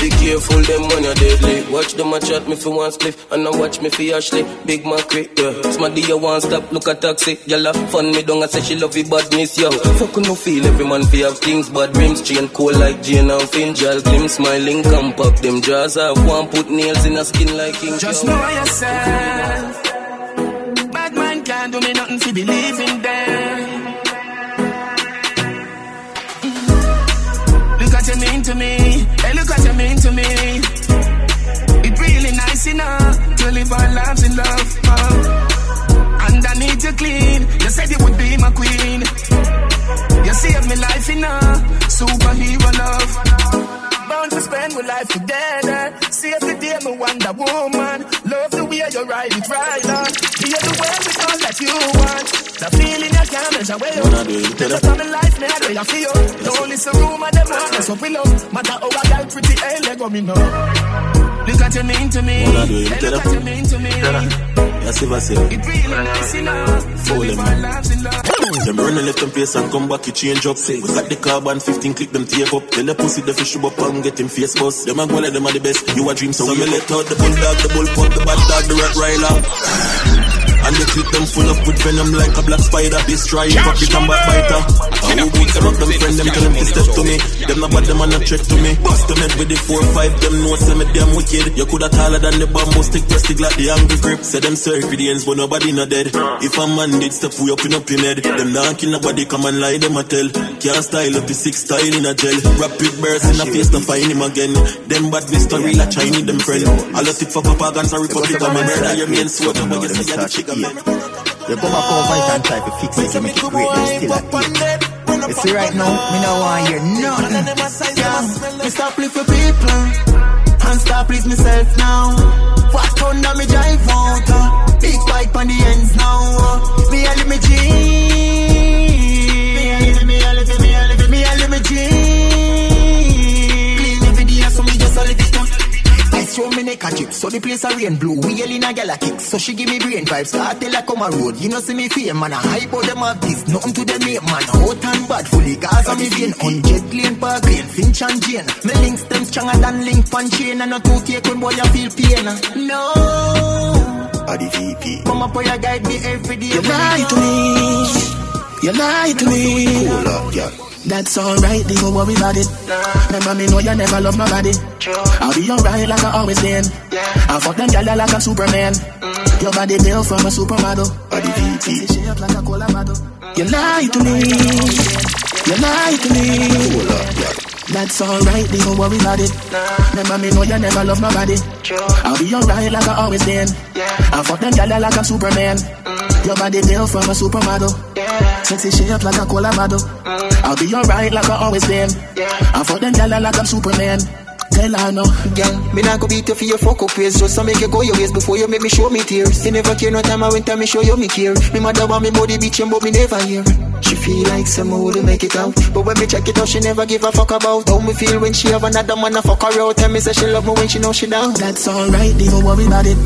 Be careful them when you're deadly. Watch them a chat me for one split and now watch me for Ashley. Big Macri, yeah. Smaddy you want stop, look at taxi. Yalla fun me down I say she love you badness, yo. Fuck no feel every man fi have things bad rims. Chain cold like Jane and Finn. Jal glim smiling, come pop them jaws off. One put nails in a skin like King Just Joe. know yourself. Bad man can't do me nothing to believe in them. Me. It really nice enough to live our lives in love. Oh. Underneath you clean. You said you would be my queen. You saved me life a superhero love. Bound to spend my life together. Save the day, me Wonder Woman. Love the way you ride it right on. Be the way with all that you want. The feeling you can't measure where you. Never tell me life, me how you feel? Don't listen rumor, them want us up we love. Matter how I got pretty, hey, let go me know. Look at you mean to me. Wanna do it, Hey, look at you mean to me. Yes, if I say. It really nice enough. To live our lives in love. Them run and left them place and come back, you change up. We got the carbon 15, click them tape up. Tell the pussy the fish up and get him face bust. Them a go like them are the best. You a dream, so, we let out the bulldog, the bull put the bad dog, the rat riler. And the clip them full up with venom like a black spider. Destroy pop it and backbiter. And who beat them up, them friend them tell them to step to me. Them not bad, them are not threat to me. Bust them head with the four five, them know say me damn wicked. You coulda taller than the bamboo stick, press stick like the angry grip. Say them for the ends, but nobody not dead. If a man did step, we up in up your head. Them not kill nobody, come and lie, them a tell. Can't style up the six style in a gel. Rapid burst in a face to find him again. Them bad. Real a Chinese them friend. I let it for Papa Guns and rip up it on my murder. Your main sword, but you see the chicken. You go back over and try to fix it to make it great, but still at it. You see right now, me no want hear nothing. Yeah, me stop live for people and stop please myself now. What under me drive out? Big bike on the ends now. Me a live me dream. Ice round me neck a drip, so the place a rain blue. We yell in a gal a kick, so she give me brain vibes. So I tell her come a road, you know see me fame man. I hype out them have this, nothing to them name man. Hot and bad, fully gas on me vein. On jet lane, park lane, Finch and Jane. Me links them stronger than link pan chain, and not two take when boy you feel pain. No. The VP. Come up, boy, you guide me every day. You lie to me. You lie to me. Hold up, yeah. That's alright, don't worry about it. Remember me know you never love nobody. I'll be alright like I always been. I fuck them gyal like a Superman. Mm. Your body built from a supermodel. Or the VP. Like a cola bottle. You lie to me. You lie to me. Hold up, yeah. That's alright, don't worry about it. Remember me know you never love nobody. I'll be alright like I always been. I fuck them gyal like a Superman. Your body built from a supermodel. Sexy shape like a cola bottle. I'll be alright like I always been. I fuck them gyal like I'm Superman. Tell her no. Gang, me not go beat you for your fuck up ways Just to make you go your ways before you make me show me tears You never care no time I went time me show you me care Me mother want me body bitchin' but me never hear She feel like someone would make it out But when me check it out she never give a fuck about How me feel when she have another man a fuck her out Tell me say she love me when she know she down That's alright, don't worry about it.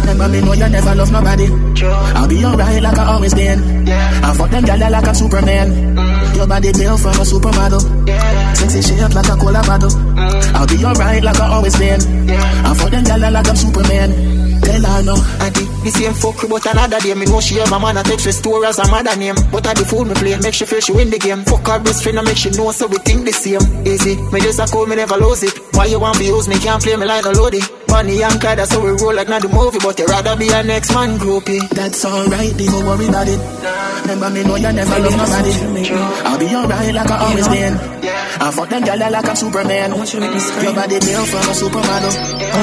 Remember me know you never love nobody. I'll be alright like I always been. I fuck them gyal like I'm Superman. Your body built from a supermodel. Yeah. Sexy shape like a cola bottle. I'll be alright like I always been. I fuck them gyal like I'm Superman. Tell her no. Auntie, the same fuck but another day Me know she have a man a text restore as a mother name But I the fool me play, make she feel she win the game Fuck her best friend I make she know so we think the same Easy, me just a call me never lose it Why you want be use me, can't play me like a loadie Bonnie and Clyde, that's how we roll like not the movie But you rather be a next man groupie That's alright, don't worry about it. Remember me know you never love nobody. I'll be alright like I always been. I fuck them gyal like I'm Superman. Your body built from a supermodel.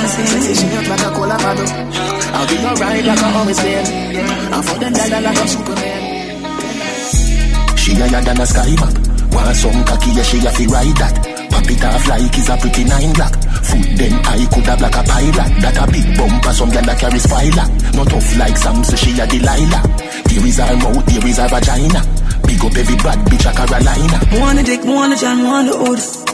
Sexy shape like a cola bottle. I'll be alright like I always been. I fuck them gyal like I'm Superman. She higher than a sky map. Want some cocky, yeah, she a fi ride that. Pop it off like it's a pretty nine black. Foot then I could have like a pilot. That a big bumper, some girl that carries file. Not tough like Sam, so she a Delilah. There is her mouth, there is her vagina. Big up every bad bitch a Carolina. Wanna dick, wanna jam, wanna hood.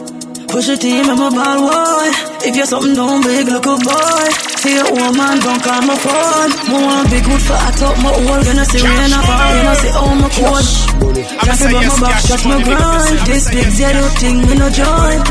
Push a team, I'm a ball boy. If you're something down big, look a boy. See a woman, don't call my phone. More want big good for I talk my old. Gonna see rain fall, gonna see oh my code. Just about my back, shut my grind. This big zero thing, me no join.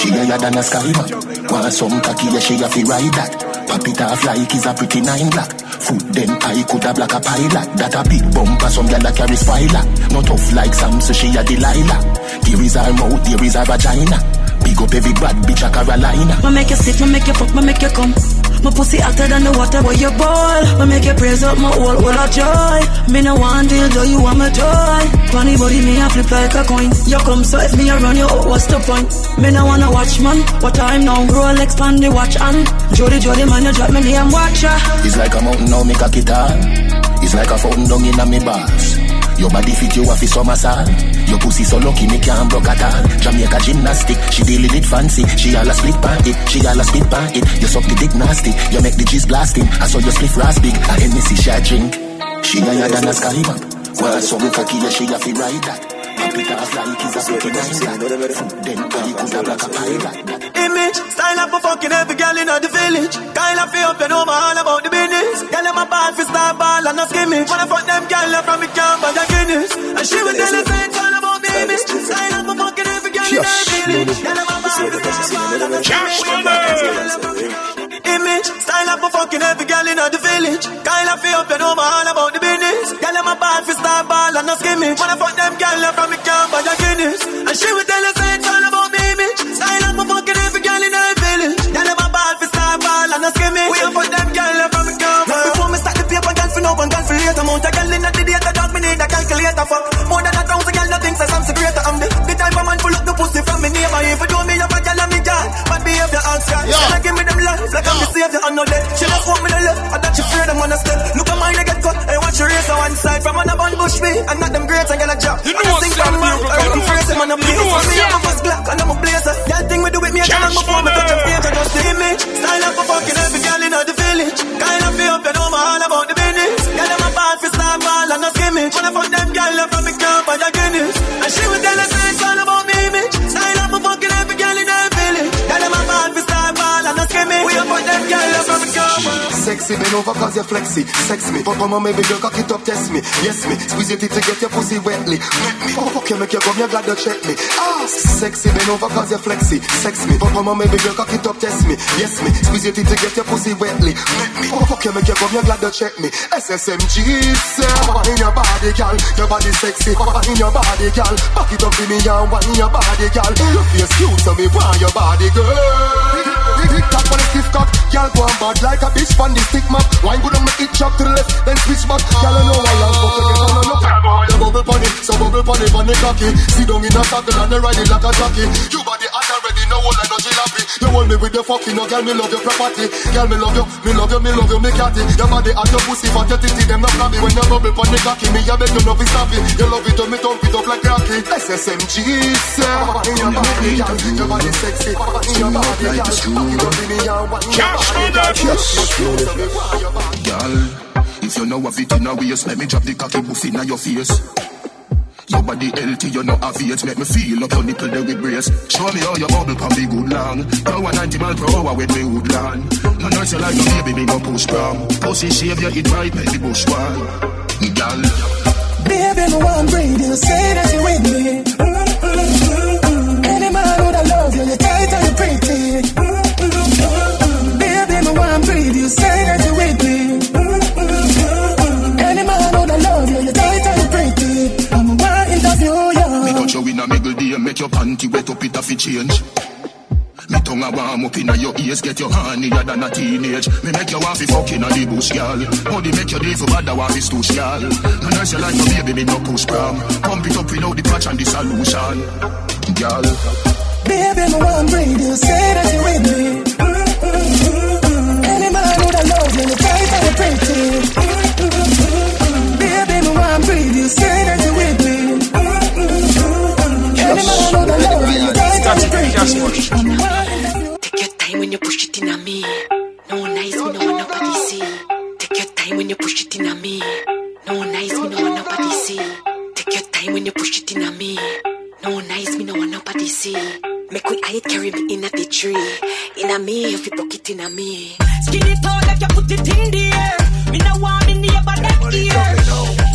She higher than a sky map. Want some cocky, yeah, she a fi ride that. Pop it off like it's a pretty nine black. Foot then I could have like a pilot. That a big bumper, some girl that carries file. Not tough like Sam, so she a Delilah. There is her mouth, there is her vagina. Big up every bad bitch a Carolina. Ma make you sick, ma make you fuck, ma make you come. My pussy hotter than the water where you boil. Ma make you praise up my whole whole of joy. Me no want deal, though you want my toy. Funny body, me a flip like a coin. You come, so if me a run you out, what's the point? Me no wanna watch man. What time now? Rolex pan the watch and Jody Jody man, you drop me name watcher. It's like a mountain now, a guitar. It's like a fountain down in a me bars. Your body fit you off summer sun. Your pussy so lucky me can't broke at all. Jamaica gymnastic, she deal it fancy. She all a split pan it, she all a split pan it. You suck the dick nasty, you make the cheese blasting. I saw your split ras big, a Hennessy she a drink. She higher than a sky map. Well, some cocky, yeah, she a fi ride that. Pop it like it's a nice that. Then I could have like a pilot. Image, style up for fucking every girl in the village. Kyle of up, you know all about the business. Girl, I'm a bad for star ball and no skimmage. Wanna fuck them girl from me camp and the Guinness. And she was tell the same all about the image. Style up for fucking every girl in the village. Girl, I'm a bad for star ball and no skimmage. Image, style up for fucking every girl in the village. Kyle of up, you know all about the business. Girl, I'm a bad for star ball and no skimmage. Wanna fuck them girl from the camp by your Guinness. And she will tell us it's all about me image. Style up for fucking every girl in the village. Girl, I'm a bad for star ball and no skimmage. We a fuck them girl from the camp. Before me start the paper, girl for no one, girl for later. Mount a girl in the data, dog, me need a calculator. Fuck more than a thousand girl, nothing says I'm so greater. I'm the, the type of man pull up the pussy from me neighbor. If you do me, you're Bad behavior, ask her. She like give me them life, like I'm the savior, I know that. She just want me to live, and that she fear them on a step. Look at mine, I get cut. I watch her race on one side. From on a bush me, and not them great, I get a job. You know what's up, man? I can phrase them on a place. Me, I'm a first black, and I'm a blazer. Y'all think we do it, me, I tell them before me touch a stage, I just the image. Style up for fucking every girl in the village. Kind of feel up, you know me all about the business. Girl, I'm a bad for star ball and no skimmage. I fuck them girl, I'm Sexy, bend over cause you're flexy. Sex me. Come on, maybe girl, cock it up, test me. Yes, me. Squeeze your teeth to get your pussy wetly. Wet me. Oh, you, make you come, you're glad to check me. Ah, sexy, bend over cause you're flexy. Sex me. Come on, maybe girl, cock it up, test me. Yes, me. Squeeze your teeth to get your pussy wetly. Wet me. Oh, you, make you come, you're glad to check me. SSMG, say, in your body, girl. Your body sexy. In your body, girl. Back it up to me, and one in your body, girl. Your face cute, so me want your body, girl. Tick tock on the stiff cock, girl go on bad like a bitch on the stick map. Wine good on make it chop to the left, then switch back. Girl I know I love fuck to get on no The bubble pon it, so bubble pon it, pon the cocky. Sit down in a saddle and they ride it like a jockey. You body hot already, no one like no jalopy. You hold me with the fucking, no girl me love your property. Girl me love you, me love you, me love you, me catty. Your body hot, your pussy fat, your titty them not flabby. When you bubble pon the cocky, me I beg you no be stoppy. You love it, when me thump it up like Rocky. SSMG, sir. In your body, girl, your body sexy. In your body, girl, back it up to me and one in your body, girl. Girl, if you know of it in a waist, let me drop the cocky buff in your face. Your body healthy, you know aviate, make me feel up your nipple there with brace. Show me how your bubble can be good long. Power 90 mile per hour with me woodland. No nurse you like no baby, me no push prom. Pussy shave you, it right, the bush wall. Girl, Baby, no one breathe, you say that you with me. Any man would I love you, you tight and you pretty. Baby, no one breathe, you say that you with me. A day, make your panty wet up, it a fi change. Me tongue a warm up inna your ears, get your hornier than a teenage. Me make you want fi fuck inna the bush, girl. Body make you day for bad, I want fi stoosh, girl. No nurse you like no baby, me no push prom. Pump it up without the patch and the solution, girl. Baby, no one breathe, you say that you with me. Any man would I love you, you tight and you pretty. Baby, no one breathe, you say that you with me. Take your time when you push it in on me. No nice, me no want nobody see. Take your time when you push it in on me. No nice, me no want nobody see. Take your time when you push it in on me. No nice, me no want nobody see. Make we hide carry me in at the tree. In a me, if you broke it in a me. Skin it out like you put it in the air. Me no want me neighbor that ear.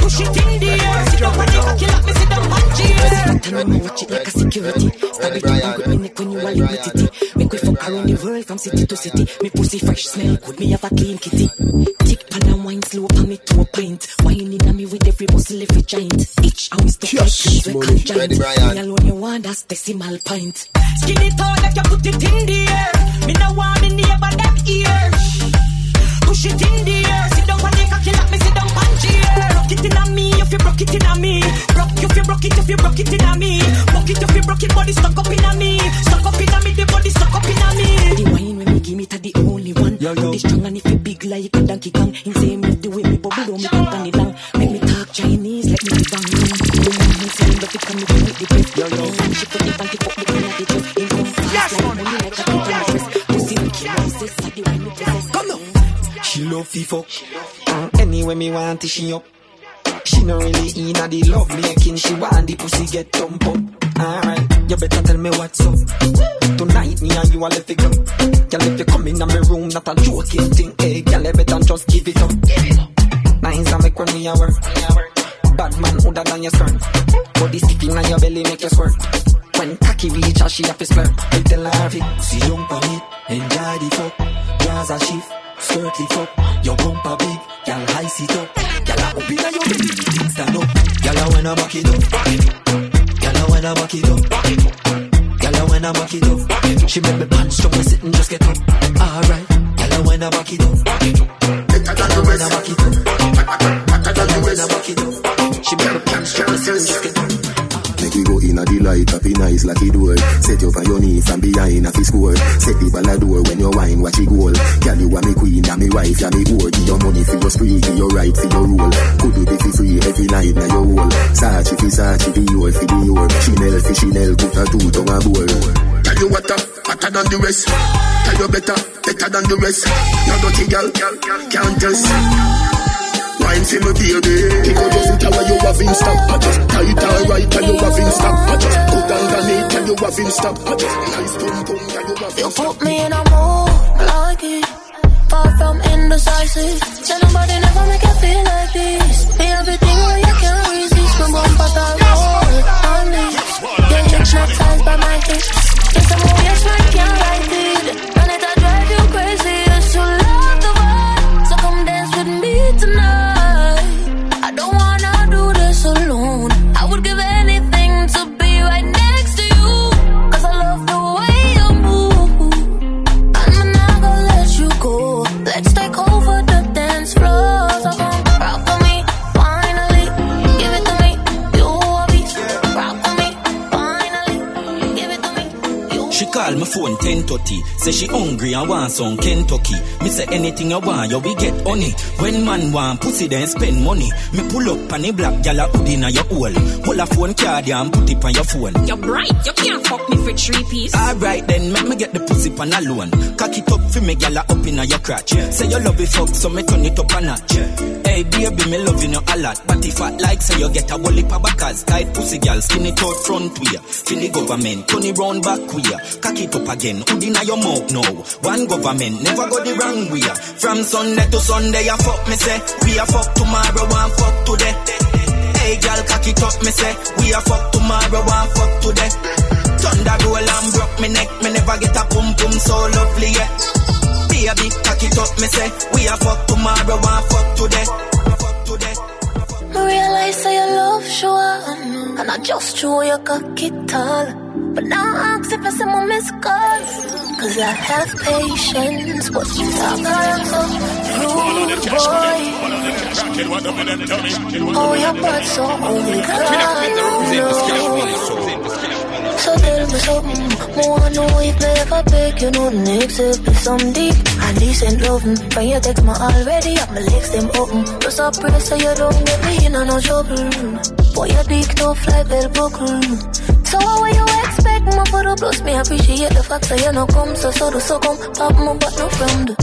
Push it in the air. Sit down on the cocky like me sit down on cheer. Tell me watch it like a security. Stab it down with me neck when you are liberty. Make we fuck around the world from city to city. Me pussy fresh smell good, me have a clean kitty. Tick pan and wine slow pan me to a pint. Wine in me with every muscle, every joint. Each hour is the yes, like we conjoint. Me alone you want that's decimal pint. Skin it out like you put it in the air. Me no want me neighbor that ear. Push it in the air. Sit down on the cocky like me sit down on. Rock it in on me if you broke it in on me. Rock if you broke it if you broke it in on me. Broke it if you broke it body stuck up in on me. Stuck up in on me the body stuck up in on me. The wine when me give me to the only one. Yo, yo. The strong and if you big like a donkey kong. Him say me the way me bubble down me company long. Make me talk Chinese, let me bang. The man who say love it come me the best. Yo yo. She put the panty fuck me love fi fuck. Uh, anyway me want it, she up. She no really inna the love making. She want the pussy get thump up. Alright, you better tell me what's up. Tonight me and you a left it go. Girl, if you come in my room, not a joking thing. Hey, girl, you better just give it up. Nice and make when me a work. Bad man older than your skirt. Body sticking on your belly make you squirt. When cocky reach her, she have to slurp. I tell her it, see jump on it, enjoy the fuck. Yeah, Gaza shift, skirt lift up, your bumper big, girl high sit up, girl up inna your belly, stand up, when I back it up, when I back it up, when I back it up, she make me pants strong, me sit and just get up, alright, when I back it up, when I back it up, when I back it up, she make me pants strong, me sit and just get up. We go in a delight, up in eyes like it door. Set you on your knee from behind a score. Set the ball a door when you wine, watch it goal. Girl, you are me queen, and me wife, and me whore. Give your money for your spree, give your right for your rule. Could do it for free every night, now your whole. Sachi for Sachi, the your for the your. Chanel for Chanel, put a two tongue a bowl. Tell you what, uh, hotter than the rest. Tell you better, better than the rest. You dirty girl, can't just. Wine for me baby Pick up your foot you have in stop I just tight and right and you have in stop I just put underneath and you have in stop I just nice pum pum and you have You put me in a mood like it. Far from indecisive. Say nobody never make you feel like this. Be everything where you can't resist. My bumper got roll on this Your hips hypnotized by my hips. Yes, I'm always right, can't write it 1030 Say she hungry and want some Kentucky. Me say anything you want, you we get honey. When man want pussy then spend money. Me pull up on the black gal a hood inna your hole. Pull a phone card ya and put it on your phone. You're bright, you can't fuck me for three piece. Alright then, make me get the pussy pan a loan. Cock it up for me gal a up inna your crotch. Say you love it fuck so me turn it up a notch Hey baby me loving you a lot. But if I like say you get a of backers. Tight pussy gal skin it out front way Feel the government turn it round back way Cock it up again, hood inna your mouth now One government never go the wrong way From Sunday to Sunday you fuck me say. We a fuck tomorrow and fuck today. Hey gal cock it up me say. We a fuck tomorrow and fuck today. Thunder roll and broke me neck Me never get a pum pum so lovely yeah Baby cock it up me say We a fuck tomorrow and fuck today I realize that your love sure And I just show you cock it tall. But now I ask if I see my miss calls Cause I have patience But you talk around so rude boy. Oh your butt so only So tell me something More know if they ever beg You know the next step is some deep And decent loving When you text me already Up my legs them open. Just a pray so you don't get me in no trouble. Boy your dick tough like bell buckle. So what you expect me for the plus Me appreciate the fact that you no come. So so do so come. Pop my butt no the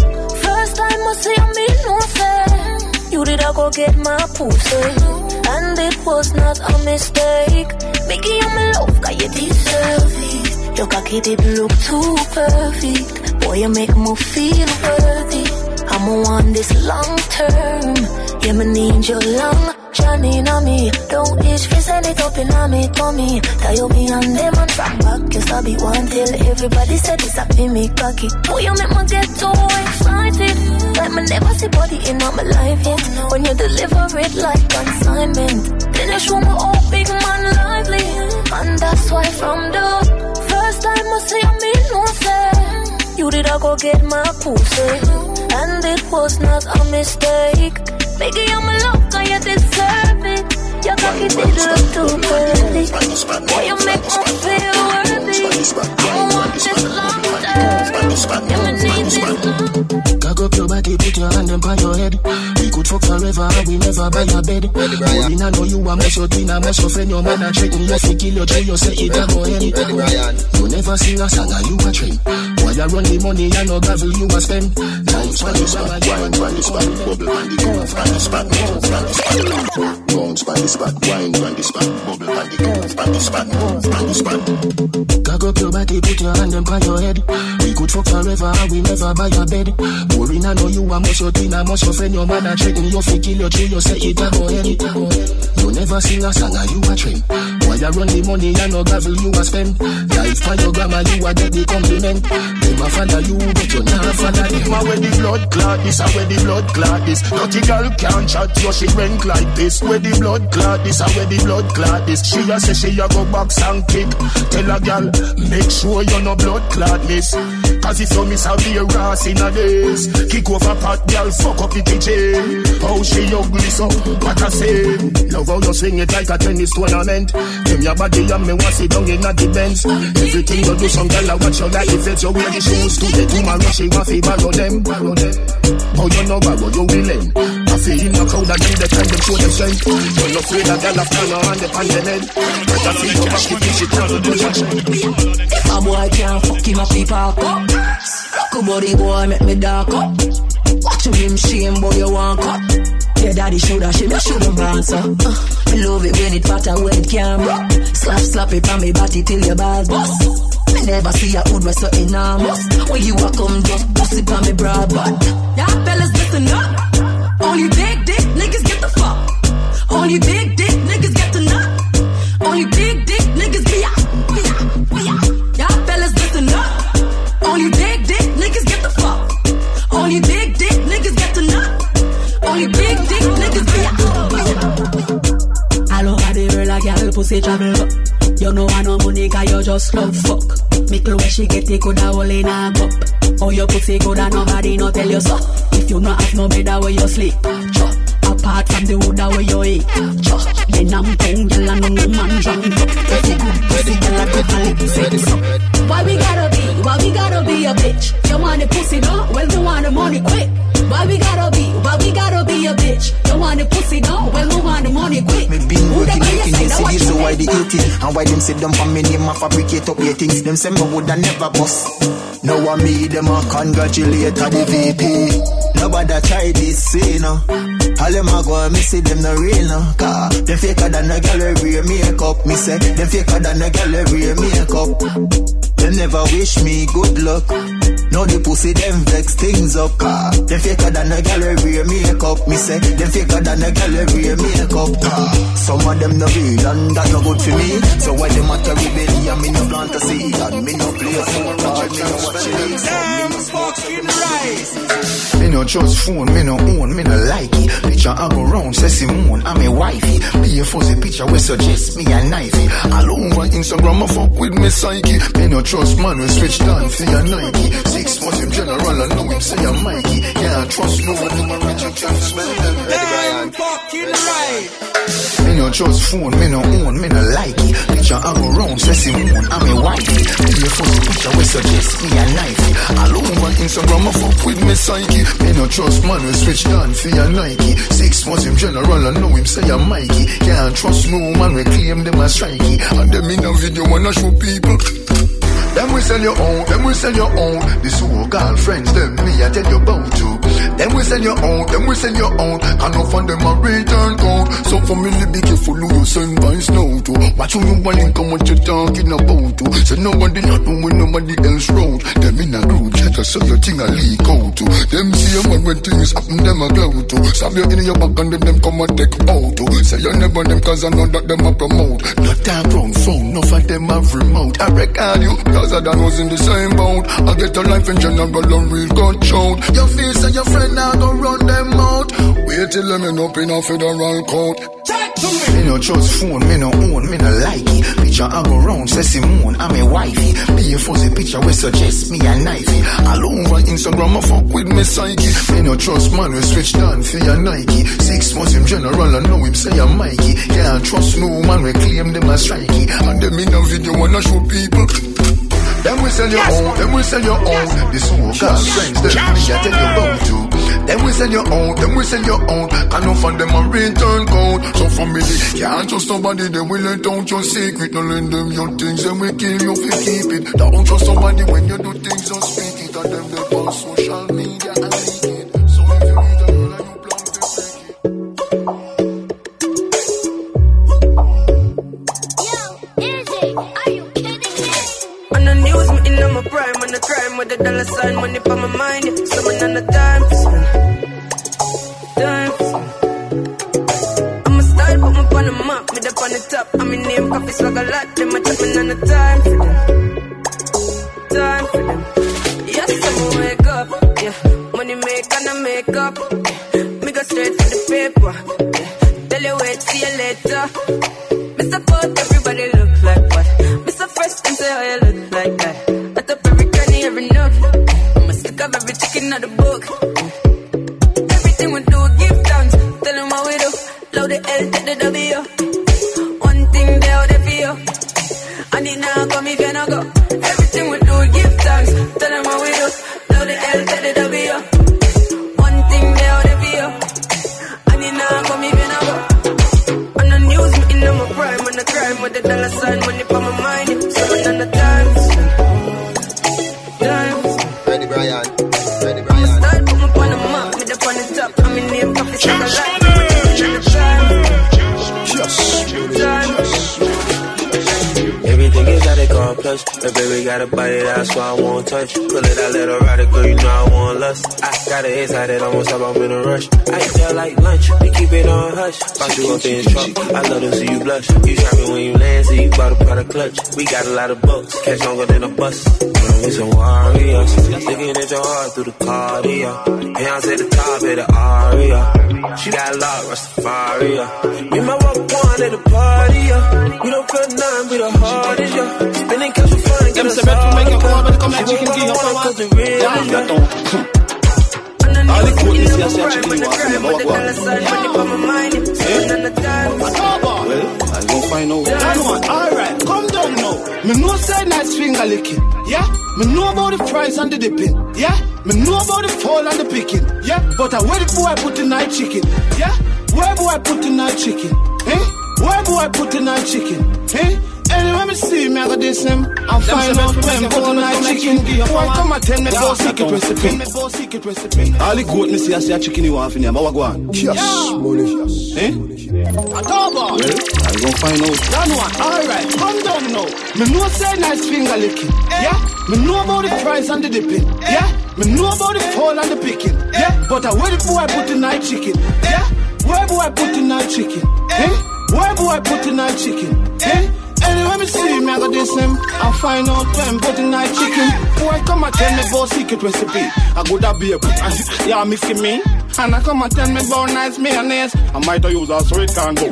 First time I see you me no say You did I go get my pussy and it was not a mistake. Making you my love, cause you deserve it. Your cocky did look too perfect. Boy, you make me feel worthy. I'ma want this long term. Yeah, me need you long. Johnny on me. Don't itch for send it up in me, tummy. Tie you me and them and from back. You saw be one till everybody said it's a me cocky. Boy, you make me get too excited. Like me never see body in all my life yet. When you deliver it like consignment. Then you show me all big man lively. And that's why from the first time I see me no say. You did I go get my pussy. And it was not a mistake. Baby, I'm a love, cause you deserve it. Your cocky did look too perfect. Boy, you make me feel worthy. I want this long term. Yeah, me need this Cock up your body, put your hand on your head. We could fuck forever, and we never buy a bed. Boy, I know you a must your twin, a must your friend, your man a check me. If you kill your tree, you say it a go end. You never sing a song, and you a trend. Boy, you run the money, and no gravel you a spend. Times for the spot, wine, on the spot, bubble on the curve, on the spot, bounce on the spot, spot, wine the spot, bubble on the spot, the spot. Cock up your body, put your hand on your head. We could fuck forever, and we never buy a bed. Boring, I know you a must your twin, a must your friend, your man check me. You fi kill your tree, you say it a go end. You never sing a song, and you a trend. Boy, you run the money and no gravel you a spend. Life for your grandma you a get the compliment. Them a follow you but you not follow them. A where the blood clot this, a where the blood clot this. Dirty girl can't chat you she rank like this. Where the blood clot this, a where the blood clot this. She a say she a go box and kick. Tell a girl make sure you no blood clot miss. Cause if you miss a be a ass in a days. Kick over pot, girl, fuck up the kitchen How she ugly so, what I say? Love how you swing it like a tennis tournament. Them your body and me want sit down in a the Benz Everything you do, some girl I watch you like if it's your wear the shoes Today tomorrow she want to borrow them. How you know borrow, you willing? I feel in a crowd and them the time them show them strength you feel a girl after you on the pan them But I feel your back, you she can't do If a boy can't fuck him up, he park up Cock body boy make me dark up. Watch him shame boy you want cut. Your daddy shoulda shame you shouldn't answer. Uh, me love it when it fat and when it camera. Slap slap it on me body till your balls bust. Me never see a hood with so enormous. When you a come just pussy on me broad butt. Y'all fellas listen up. Only big dick niggas get the fuck. Only big dick niggas get the nut. Only big dick niggas be out. Be. Be out. Y'all fellas listen up. Only big dick niggas get the fuck. Only big dick niggas get the nut. Only big dick niggas be out. All over the world, a girl pussy travel up. You know I no money, cause you just love fuck. Me clothes she get it, coulda hold in a cup. Oh, your pussy coulda nobody no tell you so. If you not have no bed where you sleep. From the you eat, chop. Then I'm tongue, girl, and no man drunk. Good girl, I sex. Why we gotta be, why we gotta be a bitch? You want the pussy, no? Well, you want the money quick. Why we gotta be, why we gotta be a bitch? You want the pussy, no? Well, you want the money quick. Me been working, making this cities, so why they eating? And why them sit down for me name and fabricate up your things? Them say me woulda never bust. Now I me them a congratulate the VP. Nobody try this, see, no. All them a go and me see them no real no. Cause them faker than a wear makeup. Me say them faker than a wear makeup. Them never wish me good luck. Now the pussy them vex things up car. Them faker than a wear makeup. Me say them faker than a gallery makeup car. Some of them no real and that no good for me. So why them a carry belly and me no plant a seed and me no play football. Me no watch it. Damn fucking right. Me no trust phone, me no own, me no like it. Picture I go round, say Simone, I'm a wifey. Be a fuzzy picture we suggest me a knifey. All over Instagram, I fuck with me psyche. Me no trust man, we switch down for your Nike. Six months him general, I know him say I'm Mikey. Yeah, I trust no one, a rich, you can smell them. Damn fucking right. Me no trust phone, me no own, me no like it. Picture I go round, say Simone, I'm a wifey. Be a fuzzy picture we suggest me a knifey. All over Instagram, I fuck with me psyche. Me no trust man, we switch down for your Nike. Six months him general, I know him say I'm Mikey. Can't trust no man, we claim them as strikey. And them in a video wanna show people. Them we sell your own, them we sell your own. This who girlfriends, them me I tell you about you. Them we sell your own, them we sell your own. Can no find them a return code. So family be careful who you send by snow to. Watch who you want come what you talking about to. So nobody not know when nobody else road. Them in a group chat, so your thing a leak out to. Them see a man when things happen, them a glow to. Stab you in your back and then them come and take out to. Say you never them cause I know that them a promote. Not that wrong phone, no for them have remote. I record you, I done was in the same boat. I get a life in general and real shout. Your face and your friend now go run them out. Wait till them end up in a federal court. Me no trust phone, me no own, me no like it. Picture I go round, say Simone, I'm a wifey. Be a fuzzy picture we suggest me a knifey. All over Instagram, I fuck with me psyche. Me no trust man, we switch down for your Nike. Six months in general, I know him say I'm Mikey. Can't trust no man, we claim them as strikey. And them in a video wanna show people. Them we sell your own, them we sell your own. This who girlfriends, them me I tell you about you. Them we sell your own, them we sell your own. Can no find them a return code. So family, can't trust nobody, they will let out your secret. No lend them your things, and we kill you if you keep it. Don't trust somebody when you do things, don't speak it. And them they on social media the crime with the dollar sign, money for my mind. Yeah. So on the time. Time for spend. I'm a style, put me on the map, me up on the top. I'm in name, office, like a lot, them a me none of time for them. Time for them. Yes, I'ma wake up, yeah. Money make and I make up, yeah. Me go straight for the paper, yeah. Tell you wait, see you later. Me support everybody a body that's why I won't touch. Pull it out, let her ride it, girl, you know I want lust. I got it inside won't stop, I'm in a rush. I eat that like lunch, we keep it on hush. Box you up in truck, I love to see you blush. You shopping when you land, see you bought a product clutch. We got a lot of bucks, catch longer than a bus. We some warriors, looking at your heart through the cardio. Beyonce at the top of the aria. She got a lot, Rastafari. Me and my walk one at the party, yeah. We don't feel nothing with a heart, yeah. Spinning cash call, but come She like chicken won't give up wanna a cause the real Yeah, that gone. don't. All the is here, say chicken you want to With the dollar sign, money for my mind. So on the times. Well, I go find out. That one, alright, come down now. Me know say nice finger licking, yeah. Me know about the fries and the dipping, yeah. Me know about the fall and the picking, yeah. But I where the boy put the night chicken, yeah. Where boy put the night chicken, eh? Where boy put the night chicken, eh? Anyway, me see me, I got this um, him. I'm find out when put the night chicken. Boy, come and tell me Yeah, about that secret recipe. Me about secret recipe. All the goat me see, I see a chicken you want for me, but what go on? Yes, money. Eh? A double. Well, I go find out. That one, alright, come down now. Me know say nice finger licking, eh? yeah. Me know about the fries and the dipping, eh? yeah. Me know about the eh? fall and the picking, yeah. But I where the boy put the night chicken, yeah. Where boy put the night chicken, eh? Where boy put the night chicken, eh? Anyway, me see me, I got this him. I find out when put the night chicken. Boy, come and tell me about secret recipe. I go that beer, and yeah, mixing me. And I come and tell me about nice mayonnaise. I might used so it can go.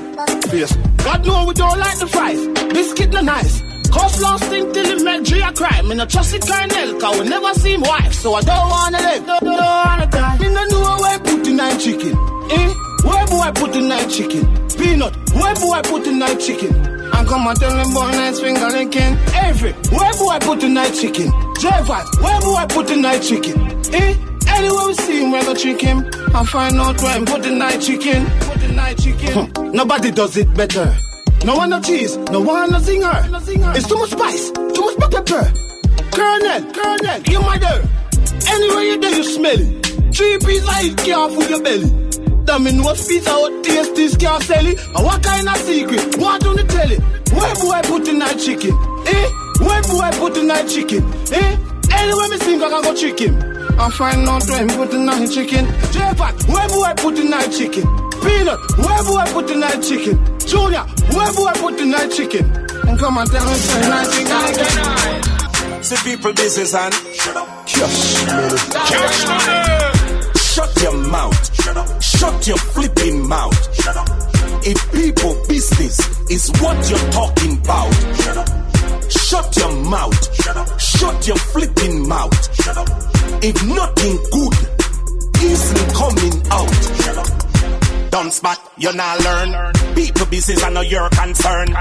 Face. God know we don't like the fries. Biscuit no nice. Cause last thing till it make G a cry. Me no trust the colonel, cause we never see him wife. So I don't wanna live, don't, don't wanna die. Me no know where put night chicken. Eh? Where boy put the night chicken? Peanut, where boy put night chicken? Come and tell me about nice finger licking. Every, where boy put the night chicken? Drivers, where boy put the night chicken? Eh? Anywhere we see him, we go trick him. I find out where him put the night chicken. Put the night chicken. Nobody does it better. No one no cheese, no one no zinger. It's too much spice, too much black pepper. Colonel, Colonel, you mother. Anywhere you there, you smell it. Three pieces of it can't fool your belly. That mean what pizza out taste this can't sell it. And what kind of secret? What on the telly? Where boy put the night chicken? Eh? Where boy put the night chicken? Eh? Anywhere me sing, I can go chicken. I find out where put the night chicken. J-Pack, where boy put the night chicken? Peanut, where boy put the night chicken? Junior, where boy put the night chicken? And come and tell me, say night chicken again. See people business and shut up. Cash Shut what you're talking about. Shut up. Shut your mouth. Shut up. Shut your flipping mouth. Shut up. If nothing you not learn. People business are not your concern.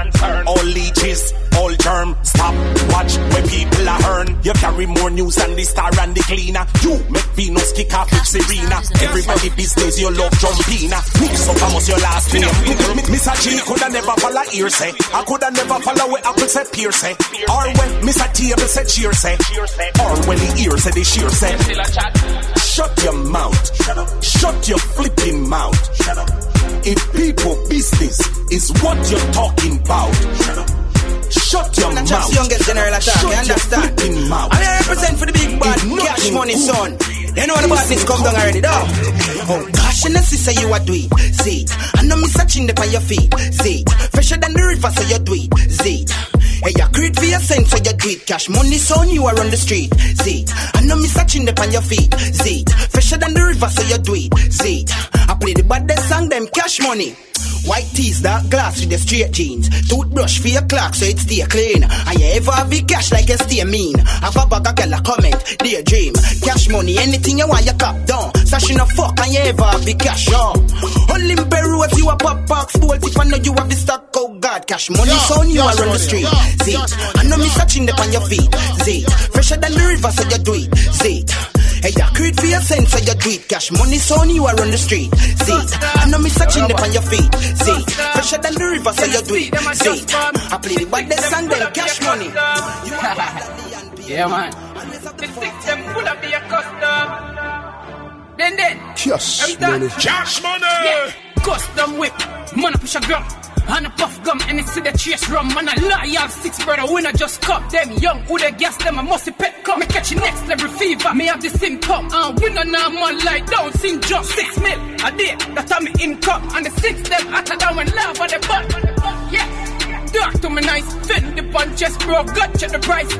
All leeches, all germ. Stop, watch where people are earn. You carry more news than the star and the cleaner. You make Venus kick off with Serena. Everybody business, you love Jumpina. Mix up almost your last name. Mr. G coulda never follow ear say. I coulda never follow where Apple say peer say. Or when Mr. Table say cheer say. Or when the ear say the sheer say. Shut your mouth. Shut your flipping mouth. Shut up. If people business is what you're talking about. Shut up. Shut your mouth. just youngest general attack, Shut you your understand? flipping mouth. And I represent for the big bad cash money, good son. You know the badness come down already, dog. Oh gosh, and I see say you are do it. See. I know me searching up on your feet. See. Fresher than the river, so you do it. See. Hey, you create for your sense, so you do it. Cash money, son, you are on the street. See. I know me searching up on your feet. See. Fresher than the river, so you do it. See. I play the baddest song, them cash money. White tees, dark glass with the straight jeans. Toothbrush for your clock so it stay clean. And you ever have it cash like you stay mean. Have a bag of girl a comment, daydream. Cash money, anything you want, you cop down. Sashing a fuck and you ever have it cash on. Only in Peru if you a pop box bolt. If I know you have the stock, oh God, cash money, Yo, son, you are on the street. See, I know me yo. searching up on your feet. See, fresher than the river, so you do it. See, Hey, you create for your sense, so you do it. Cash money, son, you are on the street. See, I know me searching up on your feet. See, fresher than the river, so you do it. See, I play the baddest song, then cash money. Yeah, man. The six them full of your custom. Then then. Cash money. Cash money. Yeah. Custom whip. Man a push a gun. And a puff gum and it's see the chase rum. Man a loyal six brother winner just cup them young. Who they gas them a musty pet come. Me catch next level fever. Me have the symptom. And winner now man like down syndrome. Six mil a day. That's how me income. And the six them hotter down when lava the butt. Yeah. Dark to me nice. Fend the punches bro. Gut check the price.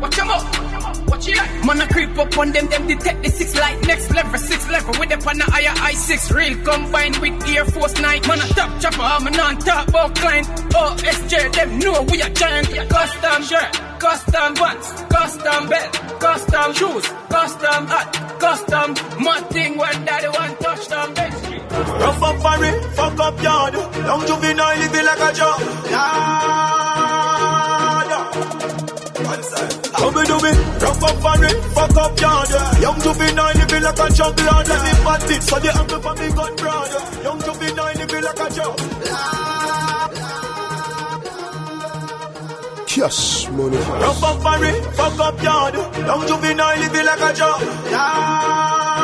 Watch them up. Watch it like. Man, I creep up on them, them detect the six light. Next level, six level with them on the higher i6. Real combined with Air Force 9. Man, a top chopper, I'm a non top about client. OSJ, them know we are giant. Custom shirt, custom pants, custom belt, custom shoes, custom hat, custom mad thing when daddy want touch them. Rough up for it, fuck up yard. Young juvenile living like a job. How me? Rough up for it, fuck up yard. Young juvenile living like a job. Lord, let me bat it. So the angle for me gun broad. Young juvenile living like a job. Cash money. Rough up for it, fuck up yard. Young juvenile living like a job.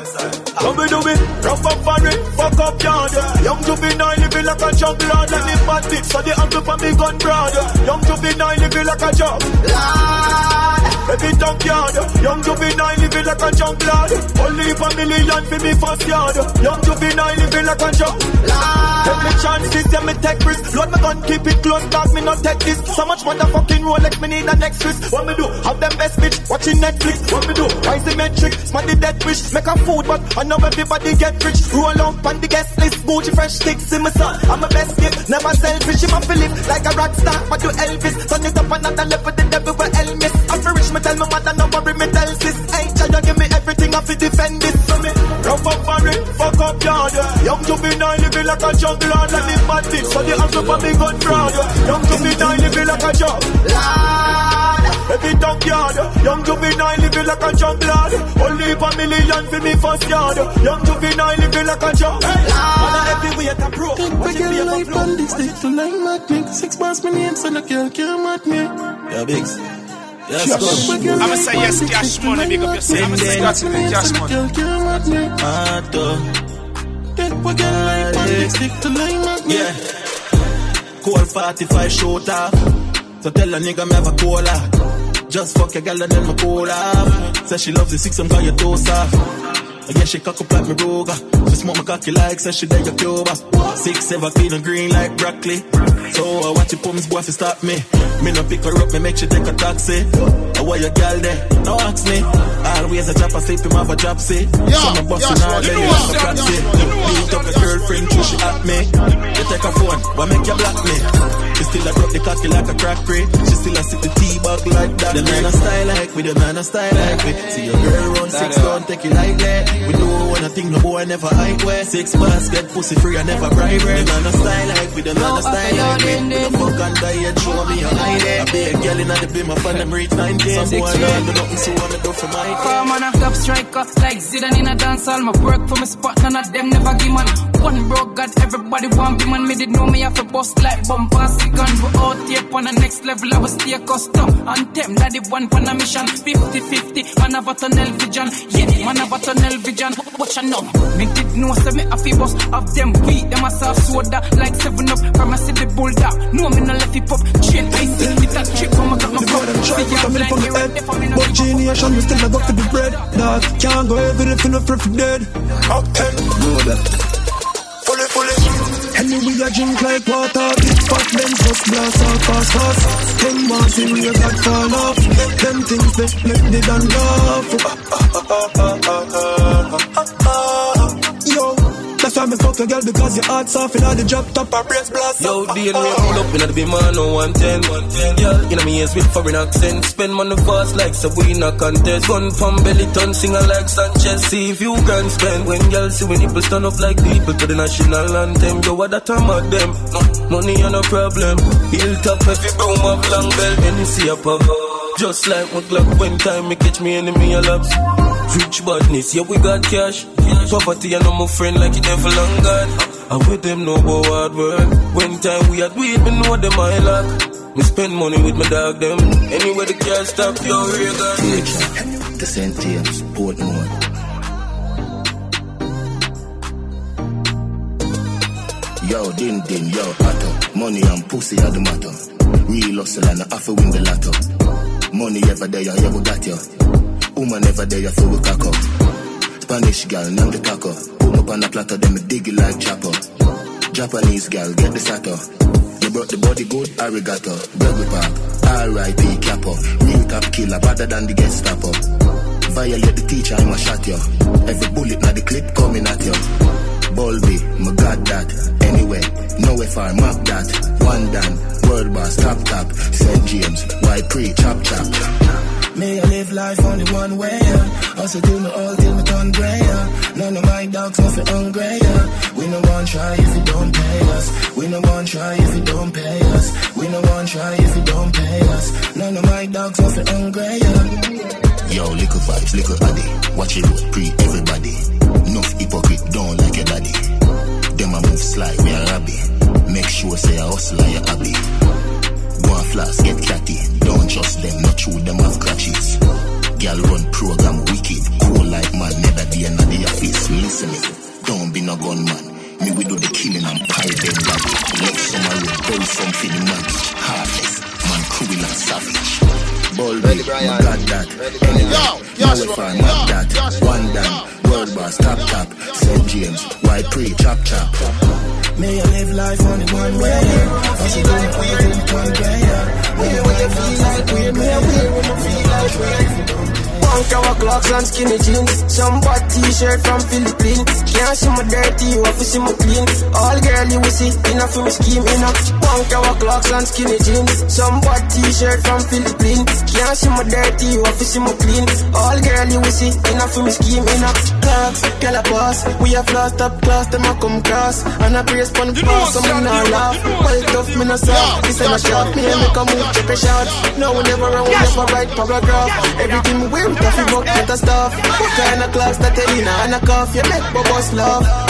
How me do me? Rough up for it, fuck up yard. Young juvenile living like a job. Lord, let me bat it. So the angle for me gun broad. Young juvenile living like a job. Every junkyard, young juvenile living like a junk lad. Only for million for me first yard. Young juvenile living like a junk lad. Me chances, yeah me take risks. Load my gun, keep it close, dog me not take this. So much motherfucking Rolex, me need a next twist. What me do? Have them best bitch watching Netflix. What me do? Rise the metric, smack the dead wish, make a food, but I know everybody get rich. Roll up on the guest list, Gucci fresh sticks in my son. I'm a best gift, never selfish. I'm a Philip like a rock star, but you Elvis. Turn it up another level, the devil will Elvis. I'm for rich, me tell my mother no worry, me tell sis. Hey, child, give me everything I fi defend this. So me rough up for it, fuck up yard. Young juvenile living like a jug lord, let me bat it. So the answer for me gun fraud. Young juvenile living like a jug lord. Every junkyard, young juvenile living like a jug lord. Only for million for me first yard. Young juvenile living like a jug lord. Man, everywhere to pro. Take back your life on this stick to like magnet. Six bars my name, so the girl can't mat me. Yeah, bigs. Yes, I'ma say yes, cash money, big up yourself. I'ma say yes, cash money. Get back your life on this stick to like magnet. Yeah. Cold 45 shoot off. So tell a nigga me have a cola. Just fuck your gal and then my cool off. Say she loves the six, I'm got your toes off. Guess she cock up like me roga. She smoke my cocky like say she there your Cuba. Six, clean and green like broccoli. So uh, I watch your pumps boy fi stop me. Me no pick her up, me make she take a taxi. I want your gal there, no ask me. Always a chop, I sleep him have a job say. Yeah, so my boss yeah, and all you day, know you what's have a up, proxy. yeah. Beat up your girlfriend, till she at me. You take a phone, why make you block me? She still a drop the cocky like a crack crate. She still a sit the tea bag like that. The man a style like me, the man a style like me. See your girl run six, don't take it like that. We do one a thing, no boy never hide where. Six basket, pussy free, I never bribe her. The man a style like me, the man a style like me. We the fuck and diet, show me a hide it. I be a girl in the beam, I find them reach 19. Some boy not do nothing, so wanna do for my Come on, a top striker like Zidane in a dance hall. My work for my spot, none of them never give man. One broke God, everybody want be man. Me did know me have a bust like bombastic gun. We out here on the next level, I was stay custom. And them that the one on a mission. 50-50, man have a tunnel vision. Yeah, man have a tunnel vision. Watch I know. Me did know, say me have a bust of them beat them a soft soda like 7 up. From a city bulldog. No, me no left it up. Chain ice that chip. Come got my cup. Try to come in from the head But genius, we still a go for the bread Dog, can't go every if you no prefer dead Okay, know that Fully, fully Anyway, I drink like water Big fat men just blast off fast, fast Ten months in your God fall off Them things that make the done Yo that's why me fuck a girl because your heart's off in all the drop top or brace blast. Yo, D and me pull up in the no 110. Girl, you know me ears with foreign accent. Spend money fast like so we in a contest. Gun from belly ton singer like Sanchez. See if you can spend when girl see when people stand up like people to the national anthem. Yo, what that time of them? Money on no problem. Hilltop every boom of long bell. When you see a pop. Just like my Glock when time me catch me enemy a laps. Rich badness, yeah we got cash. Poverty and I'm a friend like it never long gone. And with them no go hard work. When time we had weed, me know them I lack. Me spend money with my dog them. Anywhere the car stop, yo, real God. The St. James, Portmore. Yo, din din, yo, atto. Money and pussy are the matter. Real hustle and I have to win the lotto. Money ever there, yeah, we got you. Woman never there, you we cock up. Spanish gal, name the taco. Boom up on a platter, them me dig it like chopper. Japanese gal, get the sato. You brought the body good, arigato. Burger park, R.I.P. Capo. Real top killer, better than the Gestapo. Violate the teacher, I'ma shot you. Every bullet now the clip coming at you. Bulby, my god that. Anyway, no far, map that. One done, world boss, top top. St. James, why pre, chop chop. May I live life only one way, yeah. Hustle till me all till me turn grey, yeah. None of my dogs nothing hungry, yeah. We no one try if you don't pay us. We no one try if you don't pay us. We no one try if you don't pay us. None of my dogs nothing hungry, yeah. Yo, liquor vibes, liquor addy. Watch it road, pre everybody. Enough hypocrite, don't like your daddy. Them a move slide, we a rabby. Make sure say a hustle and you happy. Go and flask, get catty. Don't trust them, not true, them have crutches. Girl run program wicked, cool like man, never day in the office. Listen me, don't be no gunman. Me we do the killing and pile body. Left some a road, bury some for the luggage. Heartless, man cruel and savage. Bulby, my God that. If I map that. One down, world boss, top top. St. James, why pre, chop chop. May I live life only one way, yeah. Hustle till me all till me turn grey, yeah. May feel like weird, may I feel like weird. Punk our clocks and skinny jeans. Some bad t-shirt from Philippines. Can't see my dirty, you have to see my clean. All girl you will see, enough for me scheme enough Punk our clocks and skinny jeans. Some bad t-shirt from Philippines. Can't see my dirty, you have to see my clean. All girl you will see, enough for me scheme enough Clocks, girl a boss We have lost up class, them a come cross. And I brace pon the pass, so me nah laugh. Well tough, me no soft This ain't a shot, me and make a move, check a shot No, never we never write paragraph. Everything we coffee book with the stuff. What kind of clocks that you in? A cuff You make bubbles love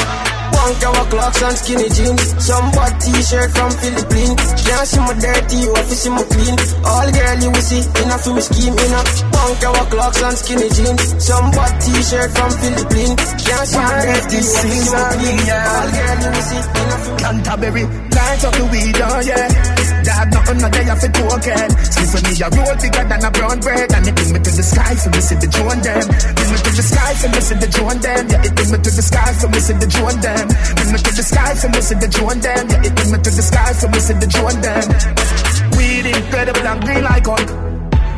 one hour clocks and skinny jeans. Some bad t-shirt from Philippines. Can't see my dirty, you have to see my clean. All girl you will see, enough for me scheme enough One hour clocks and skinny jeans. Some bad t-shirt from Philippines. Can't see my dirty, you have to see my clean. All girl you will see, enough for me Canterbury, light up the weed, oh yeah. Dad, nothing no day off it token Sleep with me, a roll bigger than a brown bread. And it bring me to the sky, so me see the drone them. Bring me to the sky, so me see the drone them. Yeah, it bring me to the sky, so me see the drone them Bring me to the sky, so me see the drone them. Yeah, it bring me to the sky, so me see the drone them. Weed incredible and green like Hulk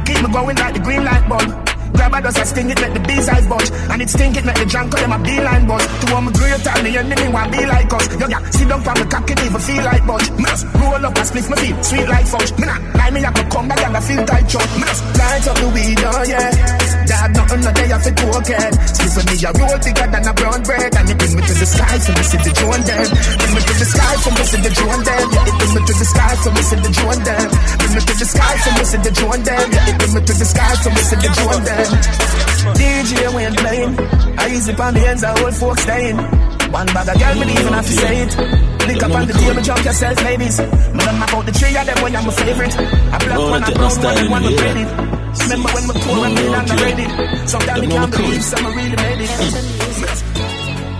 Keep me going like the green light bulb Grab a dust, I sting it, make the bees eyes bunch And it stink it, make the junk them a beeline bunch To one me great and the enemy want be like us. Yo, yeah, sit down from the cock, it even feel like bunch Me roll up and split my feet, sweet like fudge. Me not lie, me have to come back and I feel tight chunk Me light up the weed, oh yeah. Dad, nothing no day off it token. Split for me, a roll bigger than a brown bread. And it bring me to the sky, so me see the drone them. Bring me to the sky, so me see the drone them. Yeah, it bring me to the sky, so me see the drone them. Bring me to the sky, so me see the drone them. Yeah, it bring me to the sky, so me see the drone them DJ when playing, I use it on the ends of old folks staying. One bag of girl, me even have to say it. Lick up on the table, jump yourself, ladies. Me don't map out the three of them when I'm a favorite. A black one, a take brown my one, and one air. Remember when we poor and No, me no, not okay. ready. Sometimes know can't believe some really made it.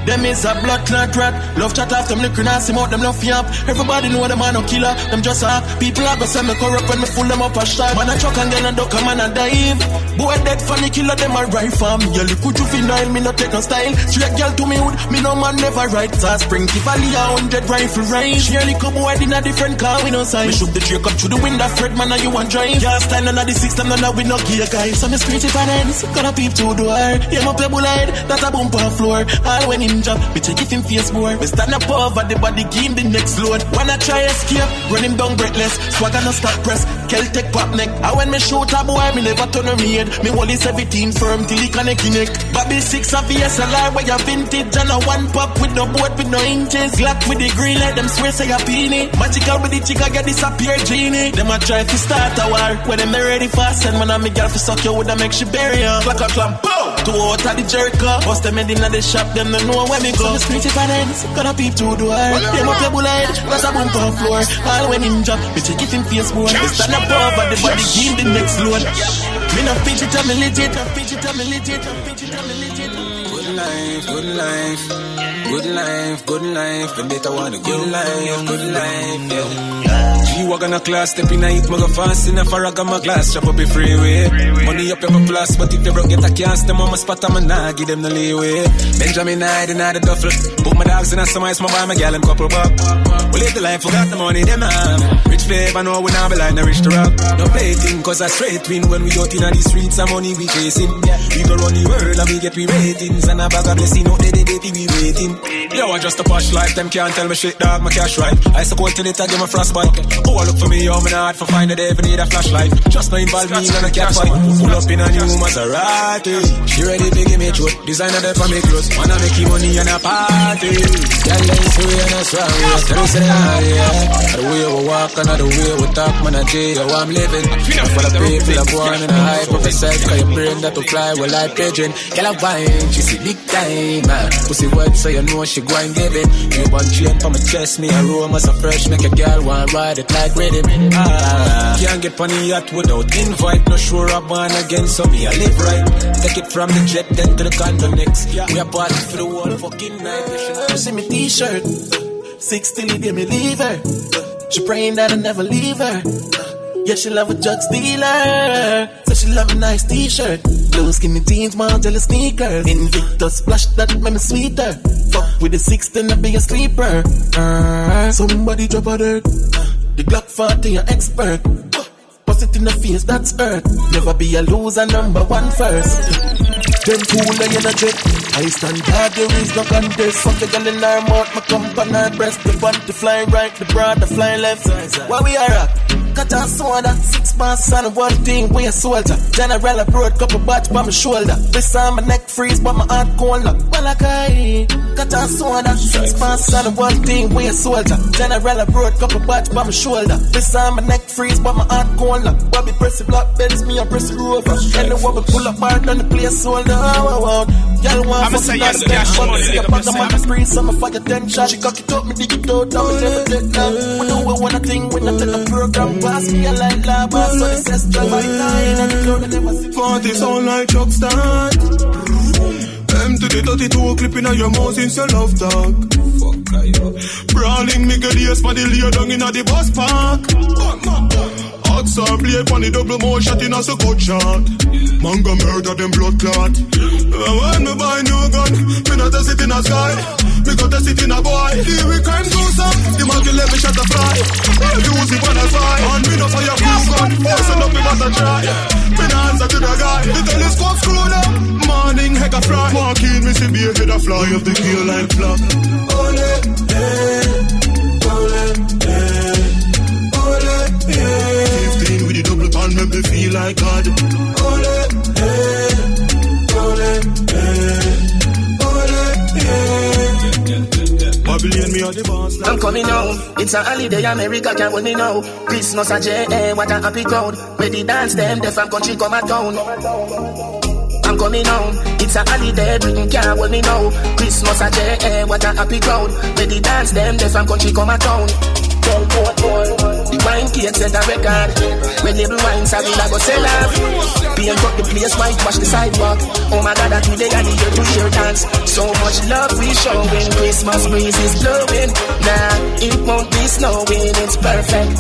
Them is a blood clot rat. Love chat after them liquor nasty mouth, them love yap. Everybody know them man no killer, them just up. People are gonna say me corrupt when me full them up a shot. Man a truck and get a duck, man a dive. Boy dead funny killer, them a for me. You look juvenile, me no take no style. Straight girl to me wood, me no man never ride. So spring Valley a hundred rifle range. She only come boy in a different car, we no sign. Me shoot the tree up through the window, Fred man, you want drive. Stand none of the system, none of we no gear guys. So me screech it on ends, gonna peep to door. Yeah, my pebble head, that's a bumper floor. All when him job, check it him face more. We stand up over the body, give the next load. Wanna try escape, run him down breathless. Swagger no stop press, Celtic pop neck. I when me shoot a boy, me never turn a maid. Me hold his 17 firm till he connect neck. Bobby 6 of VSLR, where you vintage. And a one pop with no board with no inches. Glock with the green light, them swear say a peony. Magical with the chica get disappear genie. Them a try to start a war. When them ready fast, and when I'm a girl for suck you with a make she bury her. Clack a clamp, boom! Two out the jerker. Uh, bust them in the shop, them don't know where me go. So me screech it on ends, gonna peep through the door. Them up your bullet, that's a bump on floor. All when him drop, me check it in Facebook. Me stand up over the body, give the next load. Me no fidget, I'm legit, I'm fidget, I'm legit, I'm fidget, I'm legit. Good life, good life, good life, good life. The better one, a good life, good life, yeah. G-Wagon a class, step in a hit, mega fast in a farag my glass, chop up a freeway. Money up your plus, but if you broke get a cast, them on my spot, I'm nah, give them the leeway. Benjamin Hyde in the duffel, put my dogs in a summer, my buy my gal and couple buck. We live the life, forgot the money, them have. Rich flavor, know we not be like, no rich to rock. No play thing, cause I straight win when we out in the streets, some money we chasing. We go run the world and we get we ratings, and a bag of blessing, no, they, they, they, we waiting. Yo, I just a posh life, them can't tell me shit, dog, my cash right. I support till it, I give my frostbite. Oh, I look for me, oh, me not for find it, ever need a flashlight. Just no involve me in a cat fight. Pull up in a new Maserati. She ready to give me truth. Designer there for me clothes. Wanna make you money in a party. Girl, let's see and that's why we are still say yeah. The way we walk and the way we talk, man, I tell how I'm living. For the people that born in a hype of yourself, cause your brain that to fly well like pigeon. Girl, I wine, she see big time, man. Pussy wet, so you know she going to give it. You want chain for my chest, me aroma so fresh, make a girl want ride it like rhythm. Ah, can't get funny yacht without invite. No sure I'm born again, so me I live right. Take it from the jet then to the condo next. We are party for the whole fucking night. You see me t-shirt, six till give me leave her. She praying that I never leave her. Yeah, she love a drug dealer. So she love a nice t-shirt. Blue skinny jeans, Margiela sneakers. Invictus splash that make me sweeter. Fuck with the six, then I be a sleeper. Uh, somebody drop a dirt. The Glock 40, an expert. Bust it in the face, that's earth. Never be a loser, number one first. Them cool in a jet. I stand guard, there is no contest. Fuck the girl in her mouth, my her breast. The bunt, the flying right, the broad, the flying left. Where we are at? Cut a soda, six months on one thing, we a soldier. General abroad, couple batch by my shoulder. This on my neck freeze, but my heart cold up. Well, I can Cut a soda, six months on one thing, we a soldier. General abroad, couple batch by my shoulder. This on my neck freeze, but my heart cold up. Bobby press the block, bends me, I press the rover. And the woman pull up hard on the place, soldier. Oh, oh, oh. Y'all want fucking not spend money. See a pack of my spree, some of fire ten shot. She cock it up, me dig it out, now me never take that. We do what one thing, we not take a program. Pass me a light lava, so the sister my line and the cloud, never see. Party sound like truck start. M to the 32 clipping on your mouth since your love talk. Fuck I Brawling me the yes, but the lay down in the bus park. Hot saw blade on the double more shot in a so cut shot. Manga murder them blood clot. When me buy new gun, me not test it in a sky. Me got test it in a boy. Here we crime goes up, the man can let me shot a fly. Use it when I fly, and me no fire proof gun. Force up, me got a try. Me no answer to the guy. The telescope screwed up. Morning heck a fry. Walk in, me see be a head a fly of the kill like flop. Ole, eh, with the double pan, make me feel like God. Ole, eh, ole, eh, ole, eh. Babylon, me a the boss. I'm coming home. It's a holiday, America can't hold me now. Christmas a J, what a happy crowd. Where the dance them, the from country come a town. I'm coming home. It's a holiday, Britain can't hold me now. Christmas a J, what a happy crowd. Where the dance them, the from country come a town. Tell more. The wine cake set a record. When label wine savvy, I go sell out. Paint up the place, whitewash the sidewalk. Oh my God, that today I need you to share dance. So much love we showing. Christmas breeze is blowing. Nah, it won't be snowing. It's perfect.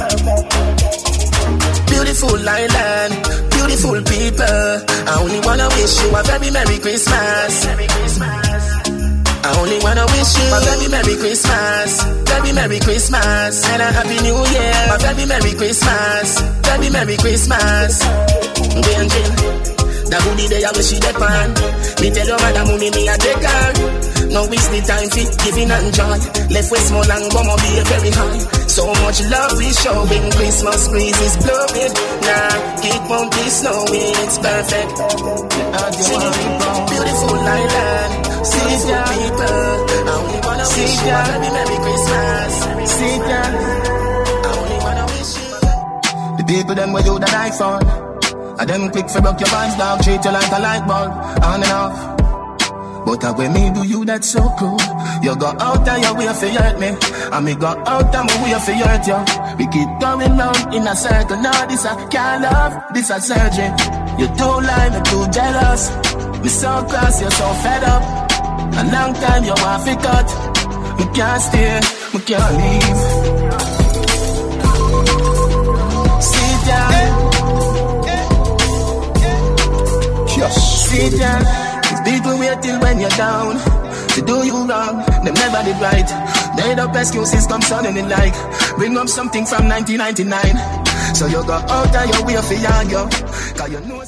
Beautiful island, beautiful people. I only wanna wish you a very Merry Christmas. Merry Christmas. I only wanna wish you a very Merry Christmas, very Merry Christmas, and a Happy New Year. A very Merry Christmas, very Merry Christmas. Angel, the goodie day I wish you depend. Me tell your mother money me a take her. No waste the time for giving and joy. Left with small and go be very high. So much love we showing. Christmas breeze is blowing. Nah, it won't be snowing. It's perfect. Beautiful island. See the people. I only wanna wish you a Merry Christmas. See ya. I only wanna wish you. The people them where you the knife on. And them quick for broke your vibes, dog. Treat you like a light bulb, on and off. But uh, when me do you, that's so cool. You go out of your way for hurt me. And me go out of my way for hurt you. We keep going round in a circle. Now this a can't love, this a surgery. You too lying, you too jealous. Me so cross, you're so fed up. A long time you want to cut. We can't stay, we can't leave. Sit down. Yes. Sit down. If people wait till when you're down to do you wrong, them never did right. Made up excuses come sounding in like bring up something from 1999. So you go out of your way for young, yo. Cause you know.